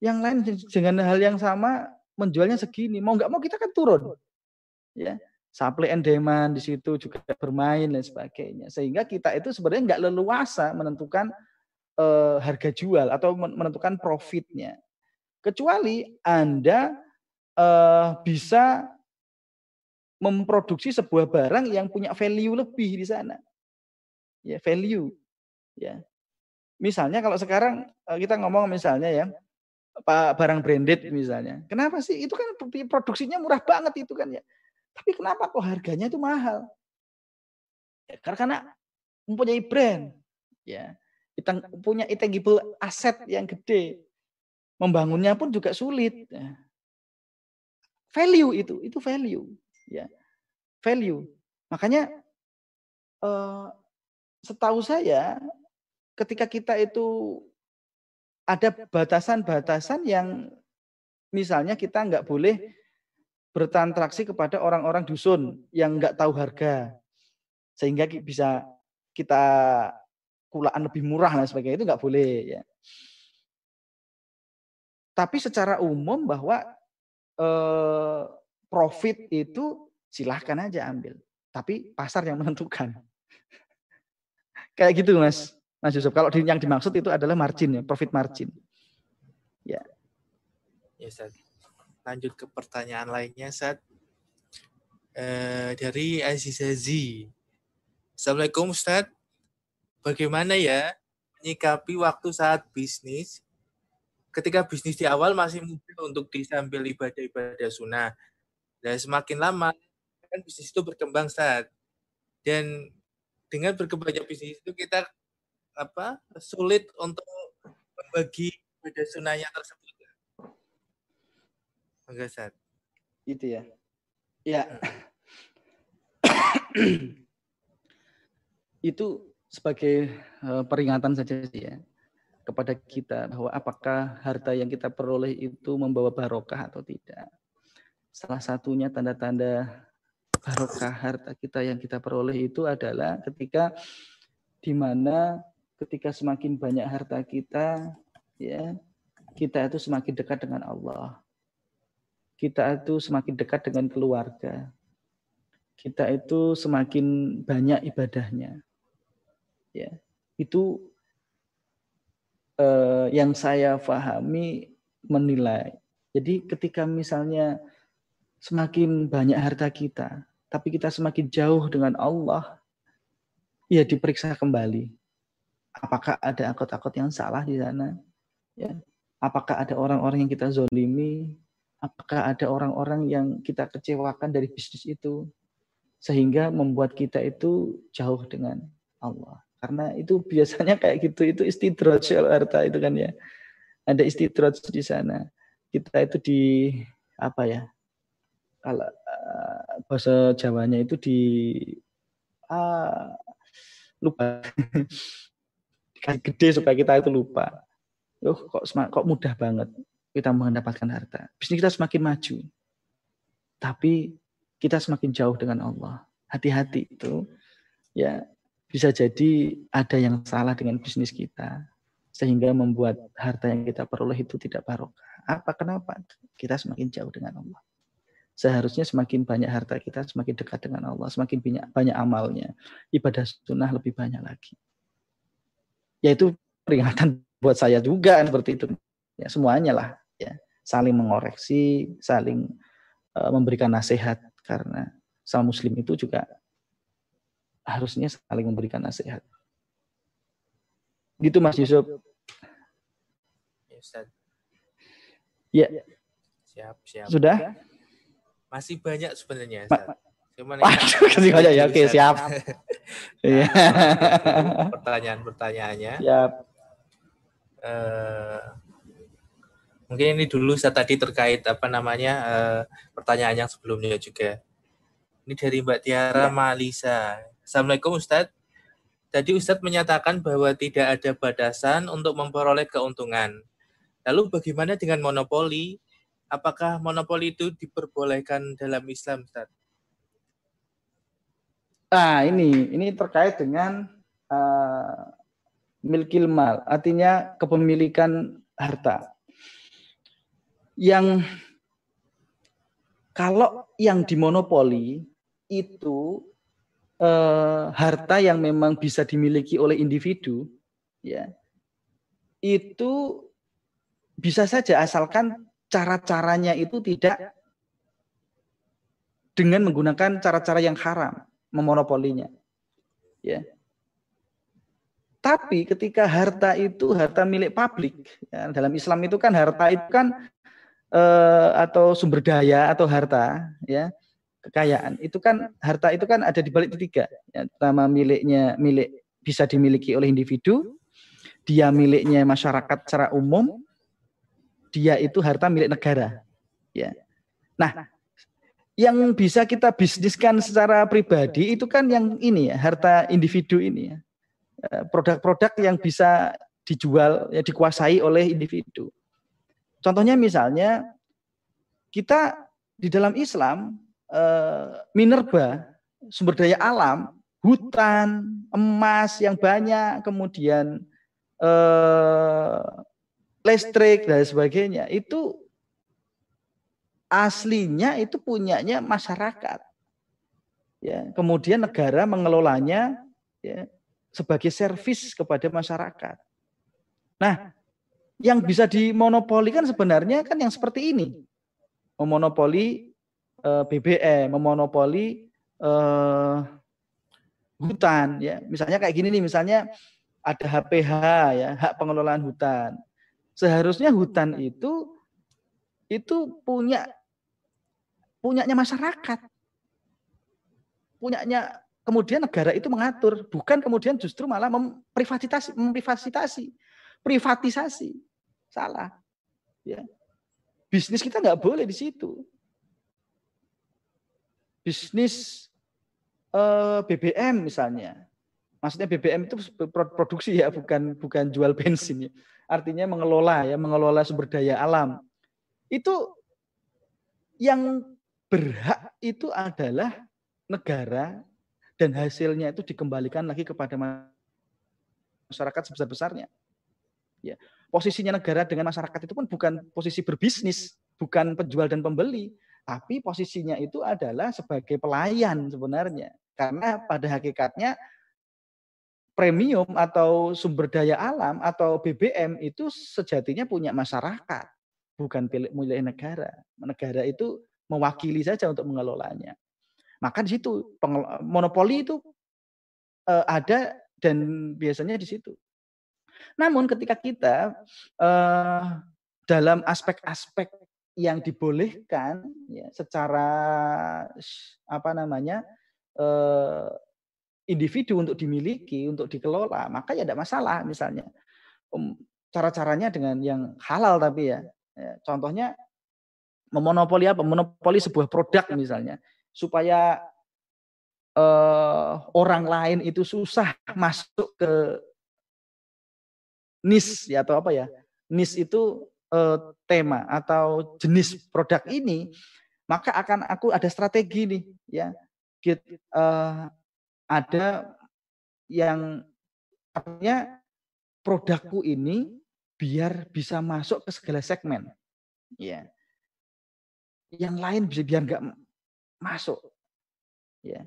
yang lain dengan hal yang sama menjualnya segini. Mau nggak mau kita kan turun. Ya, supply and demand di situ juga bermain dan sebagainya. Sehingga kita itu sebenarnya nggak leluasa menentukan uh, harga jual atau menentukan profitnya. Kecuali Anda uh, bisa memproduksi sebuah barang yang punya value lebih di sana. Ya, value. Ya. Misalnya kalau sekarang eh, kita ngomong misalnya ya, barang branded misalnya. Kenapa sih? Itu kan produksinya murah banget itu kan ya. Tapi kenapa kok harganya itu mahal? Ya, karena mempunyai brand. Ya. Kita punya intangible aset yang gede. Membangunnya pun juga sulit. Ya. Value itu, itu value. Ya. Value. Makanya eh, setahu saya ketika kita itu ada batasan-batasan yang misalnya kita nggak boleh bertransaksi kepada orang-orang dusun yang nggak tahu harga sehingga bisa kita kulaan lebih murah dan sebagainya itu nggak boleh ya. Tapi secara umum bahwa eh, profit itu silahkan aja ambil, tapi pasar yang menentukan. Kayak gitu mas. Mas Yusuf. Kalau yang dimaksud itu adalah margin ya, profit margin. Ya. Ya. Lanjut ke pertanyaan lainnya, Ustaz. Eh, dari Aziza Z. Assalamualaikum, Ustaz. Bagaimana ya menyikapi waktu saat bisnis ketika bisnis di awal masih mudah untuk disambil ibadah-ibadah sunnah. Dan semakin lama kan bisnis itu berkembang saat dan dengan berkembangnya bisnis itu kita apa sulit untuk membagi pada sunahnya tersebut. Enggak. Itu ya. Ya. itu sebagai uh, peringatan saja sih ya kepada kita bahwa apakah harta yang kita peroleh itu membawa barokah atau tidak. Salah satunya tanda-tanda barokah harta kita yang kita peroleh itu adalah ketika di mana ketika semakin banyak harta kita, ya, kita itu semakin dekat dengan Allah. Kita itu semakin dekat dengan keluarga. Kita itu semakin banyak ibadahnya. Ya, itu eh, yang saya pahami menilai. Jadi ketika misalnya semakin banyak harta kita, tapi kita semakin jauh dengan Allah, ya diperiksa kembali apakah ada akut-akut yang salah di sana? Ya. Apakah ada orang-orang yang kita zolimi? Apakah ada orang-orang yang kita kecewakan dari bisnis itu? Sehingga membuat kita itu jauh dengan Allah. Karena itu biasanya kayak gitu, itu istidroj harta itu kan ya. Ada istidroj di sana. Kita itu di apa ya? Kalau uh, bahasa Jawanya itu di uh, lupa gede supaya kita itu lupa. Oh, kok kok mudah banget kita mendapatkan harta. Bisnis kita semakin maju. Tapi kita semakin jauh dengan Allah. Hati-hati itu ya bisa jadi ada yang salah dengan bisnis kita sehingga membuat harta yang kita peroleh itu tidak barokah. Apa kenapa? Kita semakin jauh dengan Allah. Seharusnya semakin banyak harta kita, semakin dekat dengan Allah, semakin banyak banyak amalnya, ibadah sunnah lebih banyak lagi ya itu peringatan buat saya juga seperti itu. Ya semuanya lah ya. Saling mengoreksi saling uh, memberikan nasihat karena sama muslim itu juga harusnya saling memberikan nasihat. Gitu Mas Yusuf. Ya siap siap. Sudah? Masih banyak sebenarnya Ma Cuman kasih banyak ya. Oke, siap. Iya. Pertanyaan-pertanyaannya. Siap. Uh, mungkin ini dulu saya tadi terkait apa namanya uh, pertanyaan yang sebelumnya juga. Ini dari Mbak Tiara ya. Malisa. Assalamualaikum Ustadz. Tadi Ustadz menyatakan bahwa tidak ada batasan untuk memperoleh keuntungan. Lalu bagaimana dengan monopoli? Apakah monopoli itu diperbolehkan dalam Islam, Ustadz? Nah, ini ini terkait dengan uh, milkil mal, artinya kepemilikan harta. Yang kalau yang dimonopoli itu eh, harta yang memang bisa dimiliki oleh individu, ya itu bisa saja asalkan cara-caranya itu tidak dengan menggunakan cara-cara yang haram memonopolinya. Ya. Tapi ketika harta itu harta milik publik, ya, dalam Islam itu kan harta itu kan eh, atau sumber daya atau harta, ya kekayaan itu kan harta itu kan ada di balik tiga. Ya, pertama miliknya milik bisa dimiliki oleh individu, dia miliknya masyarakat secara umum, dia itu harta milik negara. Ya. Nah, yang bisa kita bisniskan secara pribadi itu kan yang ini ya, harta individu ini ya. Eh, produk-produk yang bisa dijual ya dikuasai oleh individu. Contohnya misalnya kita di dalam Islam eh, minerba sumber daya alam hutan emas yang banyak kemudian eh, listrik dan sebagainya itu aslinya itu punyanya masyarakat ya kemudian negara mengelolanya ya sebagai servis kepada masyarakat. Nah, yang bisa dimonopoli kan sebenarnya kan yang seperti ini. Memonopoli eh, BBM, memonopoli eh, hutan ya. Misalnya kayak gini nih, misalnya ada HPH ya, hak pengelolaan hutan. Seharusnya hutan itu itu punya punyanya masyarakat. Punyanya kemudian negara itu mengatur, bukan kemudian justru malah memprivatisasi, memprivatisasi, privatisasi. Salah. Ya. Bisnis kita nggak boleh di situ. Bisnis eh, BBM misalnya. Maksudnya BBM itu produksi ya, bukan bukan jual bensin ya. Artinya mengelola ya, mengelola sumber daya alam. Itu yang berhak itu adalah negara dan hasilnya itu dikembalikan lagi kepada masyarakat sebesar-besarnya. Ya. Posisinya negara dengan masyarakat itu pun bukan posisi berbisnis, bukan penjual dan pembeli, tapi posisinya itu adalah sebagai pelayan sebenarnya. Karena pada hakikatnya premium atau sumber daya alam atau BBM itu sejatinya punya masyarakat, bukan milik negara. Negara itu mewakili saja untuk mengelolanya. Maka di situ monopoli itu uh, ada dan biasanya di situ. Namun ketika kita uh, dalam aspek-aspek yang dibolehkan ya, secara apa namanya uh, individu untuk dimiliki, untuk dikelola, maka ya tidak masalah misalnya. Um, cara-caranya dengan yang halal tapi ya. Ya contohnya memonopoli apa? Monopoli sebuah produk misalnya. Supaya uh, orang lain itu susah masuk ke nis ya atau apa ya? Nis itu uh, tema atau jenis produk ini maka akan aku ada strategi nih ya. Get, uh, ada yang artinya produkku ini biar bisa masuk ke segala segmen ya yang lain bisa biar nggak masuk. Ya.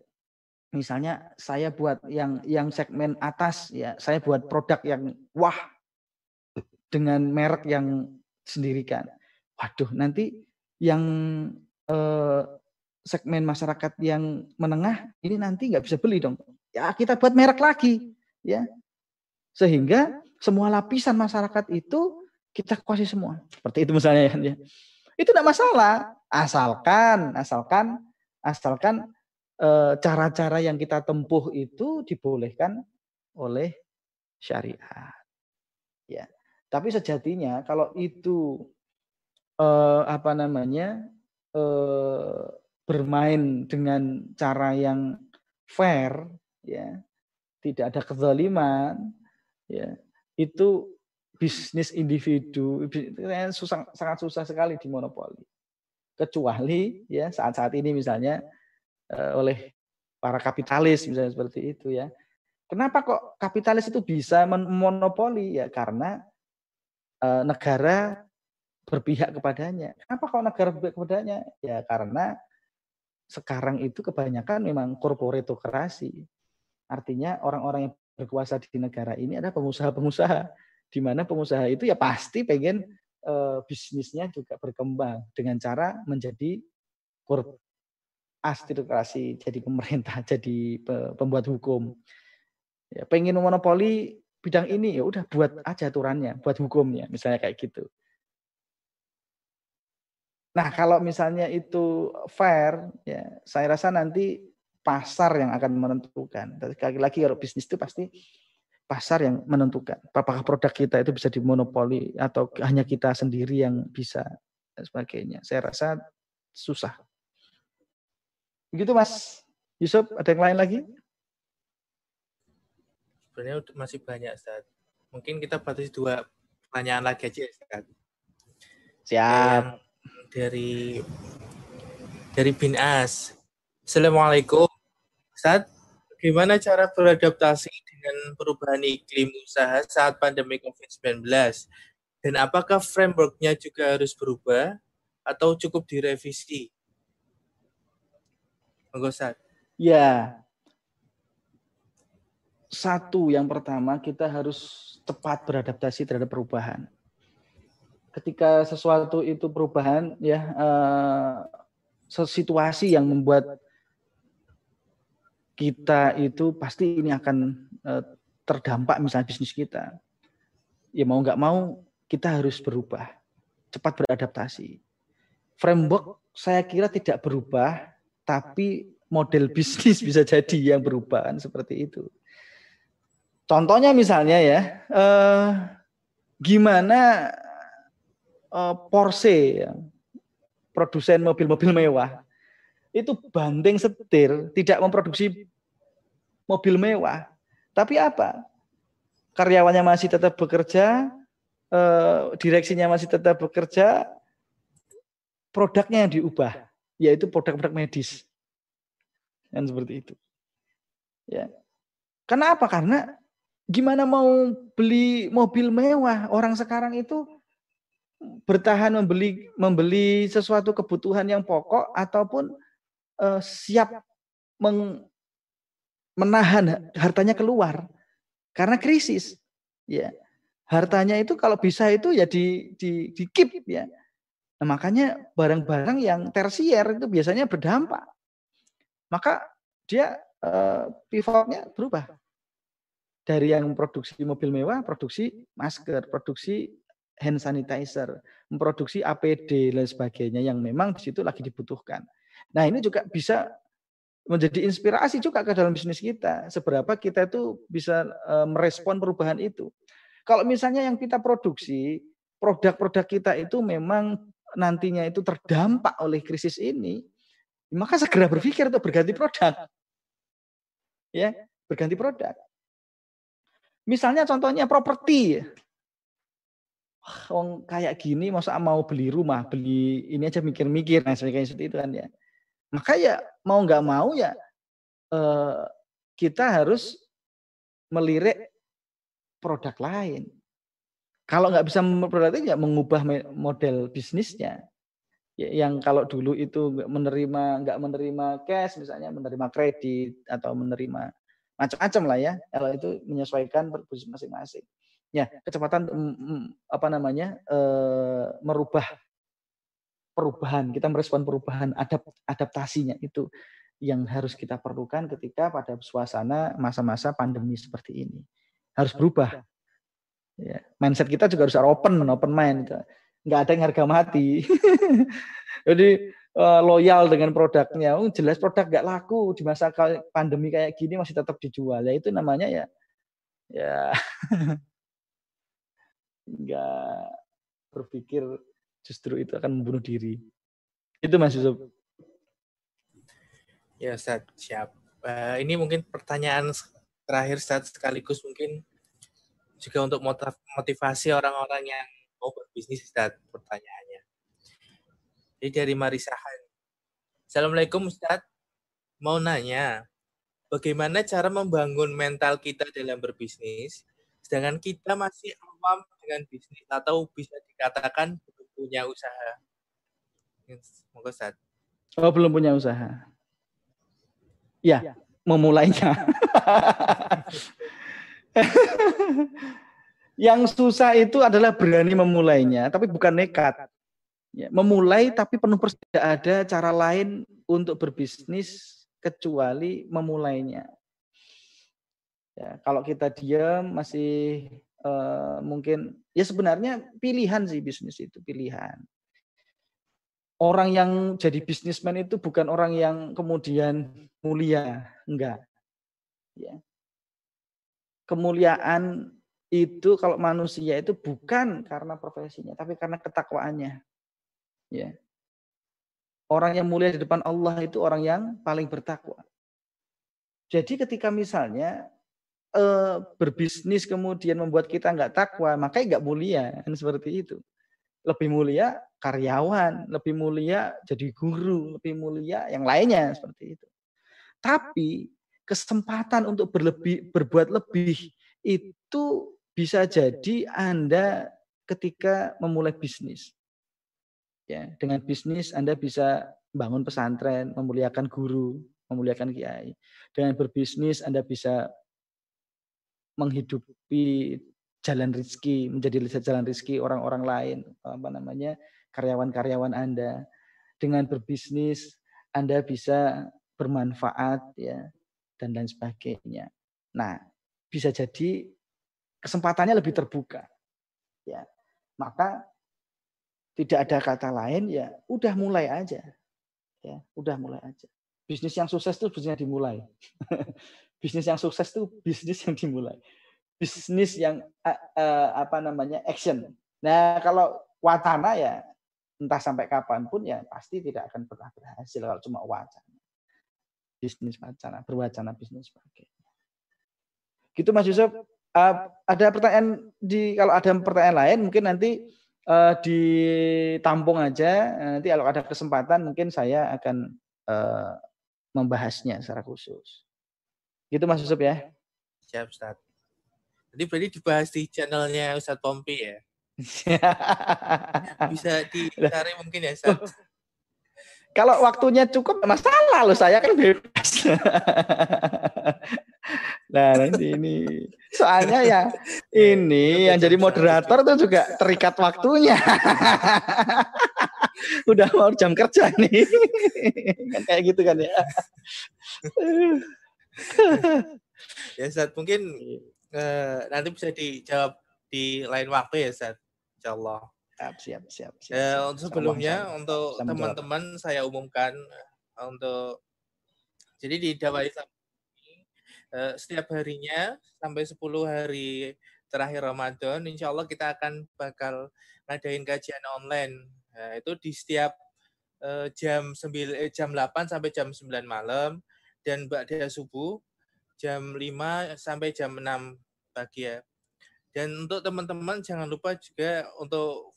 Misalnya saya buat yang yang segmen atas ya, saya buat produk yang wah dengan merek yang sendirikan. Waduh, nanti yang eh, segmen masyarakat yang menengah ini nanti nggak bisa beli dong. Ya kita buat merek lagi, ya. Sehingga semua lapisan masyarakat itu kita kuasai semua. Seperti itu misalnya ya. Itu tidak masalah, asalkan asalkan asalkan cara-cara yang kita tempuh itu dibolehkan oleh syariat. Ya. Tapi sejatinya kalau itu eh, apa namanya eh, bermain dengan cara yang fair, ya, tidak ada kezaliman, ya, itu bisnis individu susah, sangat susah sekali dimonopoli. Kecuali ya saat-saat ini misalnya uh, oleh para kapitalis misalnya seperti itu ya. Kenapa kok kapitalis itu bisa monopoli? Ya karena e, negara berpihak kepadanya. Kenapa kok negara berpihak kepadanya? Ya karena sekarang itu kebanyakan memang korporatokrasi. Artinya orang-orang yang berkuasa di negara ini adalah pengusaha-pengusaha. Di mana pengusaha itu ya pasti pengen e, bisnisnya juga berkembang dengan cara menjadi korp astrokrasi, jadi pemerintah, jadi pembuat hukum ya, pengen monopoli bidang ini ya udah buat aja aturannya, buat hukumnya, misalnya kayak gitu. Nah, kalau misalnya itu fair, ya saya rasa nanti pasar yang akan menentukan. Sekali lagi kalau bisnis itu pasti pasar yang menentukan. Apakah produk kita itu bisa dimonopoli atau hanya kita sendiri yang bisa dan sebagainya. Saya rasa susah. Begitu Mas Yusuf, ada yang lain lagi? sebenarnya masih banyak Ustaz. Mungkin kita batasi dua pertanyaan lagi aja Ustaz. Siap. dari dari Bin As. Assalamualaikum. Ustaz, bagaimana cara beradaptasi dengan perubahan iklim usaha saat pandemi COVID-19? Dan apakah frameworknya juga harus berubah atau cukup direvisi? Monggo Ustaz. Ya, satu yang pertama kita harus cepat beradaptasi terhadap perubahan. Ketika sesuatu itu perubahan ya uh, situasi yang membuat kita itu pasti ini akan uh, terdampak misalnya bisnis kita. Ya mau nggak mau kita harus berubah, cepat beradaptasi. Framework saya kira tidak berubah, tapi model bisnis bisa jadi yang berubah kan seperti itu. Contohnya misalnya ya, eh, gimana eh, Porsche, produsen mobil-mobil mewah, itu banding setir, tidak memproduksi mobil mewah. Tapi apa? Karyawannya masih tetap bekerja, eh, direksinya masih tetap bekerja, produknya yang diubah, yaitu produk-produk medis. Kan seperti itu. Ya. Kenapa? Karena Gimana mau beli mobil mewah? Orang sekarang itu bertahan membeli membeli sesuatu kebutuhan yang pokok ataupun uh, siap meng, menahan hartanya keluar karena krisis. Ya. Hartanya itu kalau bisa itu ya di di di keep ya. Nah, makanya barang-barang yang tersier itu biasanya berdampak. Maka dia uh, pivotnya berubah dari yang produksi mobil mewah, produksi masker, produksi hand sanitizer, memproduksi APD dan sebagainya yang memang di situ lagi dibutuhkan. Nah, ini juga bisa menjadi inspirasi juga ke dalam bisnis kita. Seberapa kita itu bisa e, merespon perubahan itu. Kalau misalnya yang kita produksi, produk-produk kita itu memang nantinya itu terdampak oleh krisis ini, maka segera berpikir untuk berganti produk. Ya, berganti produk. Misalnya contohnya properti. Wong kayak gini masa mau beli rumah, beli ini aja mikir-mikir nah seperti itu kan ya. Maka ya mau nggak mau ya eh, kita harus melirik produk lain. Kalau nggak bisa itu ya mengubah model bisnisnya. Ya, yang kalau dulu itu menerima nggak menerima cash misalnya menerima kredit atau menerima macam-macam lah ya kalau itu menyesuaikan berbusik masing-masing ya kecepatan mm, mm, apa namanya e, merubah perubahan kita merespon perubahan adapt, adaptasinya itu yang harus kita perlukan ketika pada suasana masa-masa pandemi seperti ini. Harus berubah. ya mindset kita juga harus open open mind. Nggak ada yang harga mati. Jadi uh, loyal dengan produknya. Oh, jelas produk nggak laku di masa pandemi kayak gini masih tetap dijual. Ya itu namanya ya ya. Nggak berpikir justru itu akan membunuh diri. Itu Mas Yusuf. Ya, Ustaz, siap. Uh, ini mungkin pertanyaan terakhir Ustaz sekaligus mungkin juga untuk motivasi orang-orang yang mau berbisnis Ustaz pertanyaannya. Jadi dari Marisa Han. Assalamualaikum Ustaz. Mau nanya, bagaimana cara membangun mental kita dalam berbisnis, sedangkan kita masih awam dengan bisnis atau bisa dikatakan punya usaha. Monggo Ustaz. Oh, belum punya usaha. Ya, ya. memulainya. Yang susah itu adalah berani memulainya, tapi bukan nekat. Ya, memulai tapi penuh tidak ada cara lain untuk berbisnis kecuali memulainya. Ya, kalau kita diam masih uh, mungkin ya sebenarnya pilihan sih bisnis itu pilihan. Orang yang jadi bisnismen itu bukan orang yang kemudian mulia, enggak. Ya. Kemuliaan itu kalau manusia itu bukan karena profesinya, tapi karena ketakwaannya. Ya. Orang yang mulia di depan Allah itu orang yang paling bertakwa. Jadi ketika misalnya e, berbisnis kemudian membuat kita nggak takwa, maka nggak mulia kan seperti itu. Lebih mulia karyawan, lebih mulia jadi guru, lebih mulia yang lainnya seperti itu. Tapi kesempatan untuk berlebih, berbuat lebih itu bisa jadi Anda ketika memulai bisnis. Ya, dengan bisnis Anda bisa bangun pesantren, memuliakan guru, memuliakan kiai. Dengan berbisnis Anda bisa menghidupi jalan rizki, menjadi jalan rizki orang-orang lain, apa namanya karyawan-karyawan Anda. Dengan berbisnis Anda bisa bermanfaat ya dan lain sebagainya. Nah, bisa jadi kesempatannya lebih terbuka. Ya. Maka tidak ada kata lain ya udah mulai aja ya udah mulai aja bisnis yang sukses itu bisnisnya dimulai bisnis yang sukses itu bisnis yang dimulai. Bisnis yang uh, uh, apa namanya action. Nah kalau wacana ya entah sampai kapan pun ya pasti tidak akan pernah berhasil kalau cuma wacana. Bisnis wacana berwacana bisnis sebagainya gitu Mas Yusuf. Uh, ada pertanyaan di kalau ada pertanyaan lain mungkin nanti uh, ditampung aja. Nanti kalau ada kesempatan mungkin saya akan uh, membahasnya secara khusus. Gitu Mas Yusuf ya. Siap Ustaz. Jadi berarti dibahas di channelnya Ustaz Pompi ya. Bisa dicari mungkin ya Ustaz. Kalau waktunya cukup masalah loh saya kan bebas. nah nanti ini soalnya ya ini yang jadi moderator tuh juga terikat waktunya. Udah mau jam kerja nih. kan kayak gitu kan ya. Ya saat mungkin uh, nanti bisa dijawab di lain waktu ya saat insyaallah. Siap, siap, siap. siap, ya, untuk sebelumnya sama, untuk teman-teman saya umumkan eh, untuk jadi di Dawa Islam ini eh, setiap harinya sampai 10 hari terakhir Ramadan, insya Allah kita akan bakal ngadain kajian online. Nah, itu di setiap uh, jam 9 eh, jam 8 sampai jam 9 malam dan ba'da subuh jam 5 sampai jam 6 pagi ya. Dan untuk teman-teman jangan lupa juga untuk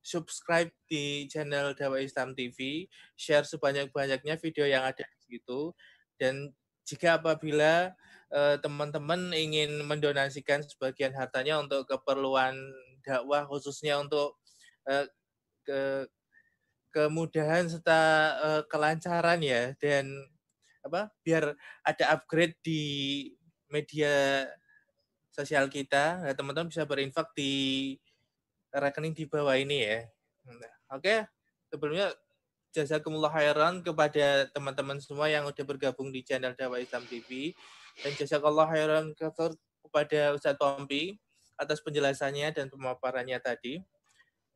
subscribe di channel Dawa Islam TV, share sebanyak-banyaknya video yang ada di situ, dan jika apabila eh, teman-teman uh, ingin mendonasikan sebagian hartanya untuk keperluan dakwah, khususnya untuk uh, ke kemudahan serta uh, kelancaran ya, dan apa biar ada upgrade di media sosial kita, nah, teman-teman bisa berinfak di rekening di bawah ini ya. Nah, oke, okay. sebelumnya jazakumullah khairan kepada teman-teman semua yang sudah bergabung di channel Dawa Islam TV dan jazakallah khairan kepada Ustadz Pompi atas penjelasannya dan pemaparannya tadi.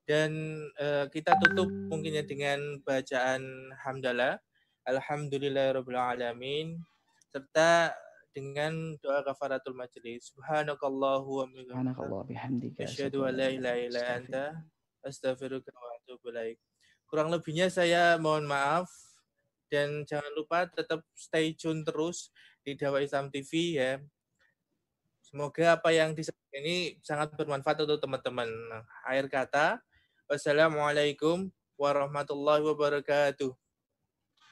Dan uh, kita tutup mungkinnya dengan bacaan hamdalah. Alhamdulillahirrahmanirrahim. Serta dengan doa kafaratul majlis. Subhanakallahu wa bihamdika. Asyhadu an la ilaha illa anta astaghfiruka wa atubu ilaik. Kurang lebihnya saya mohon maaf dan jangan lupa tetap stay tune terus di Dawa Islam TV ya. Semoga apa yang disampaikan ini sangat bermanfaat untuk teman-teman. Akhir kata, wassalamualaikum warahmatullahi wabarakatuh.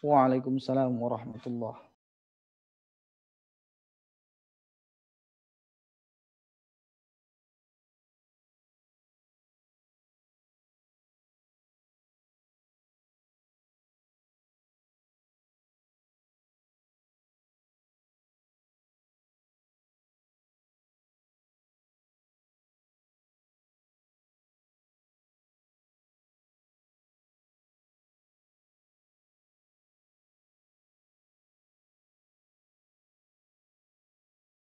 Waalaikumsalam warahmatullahi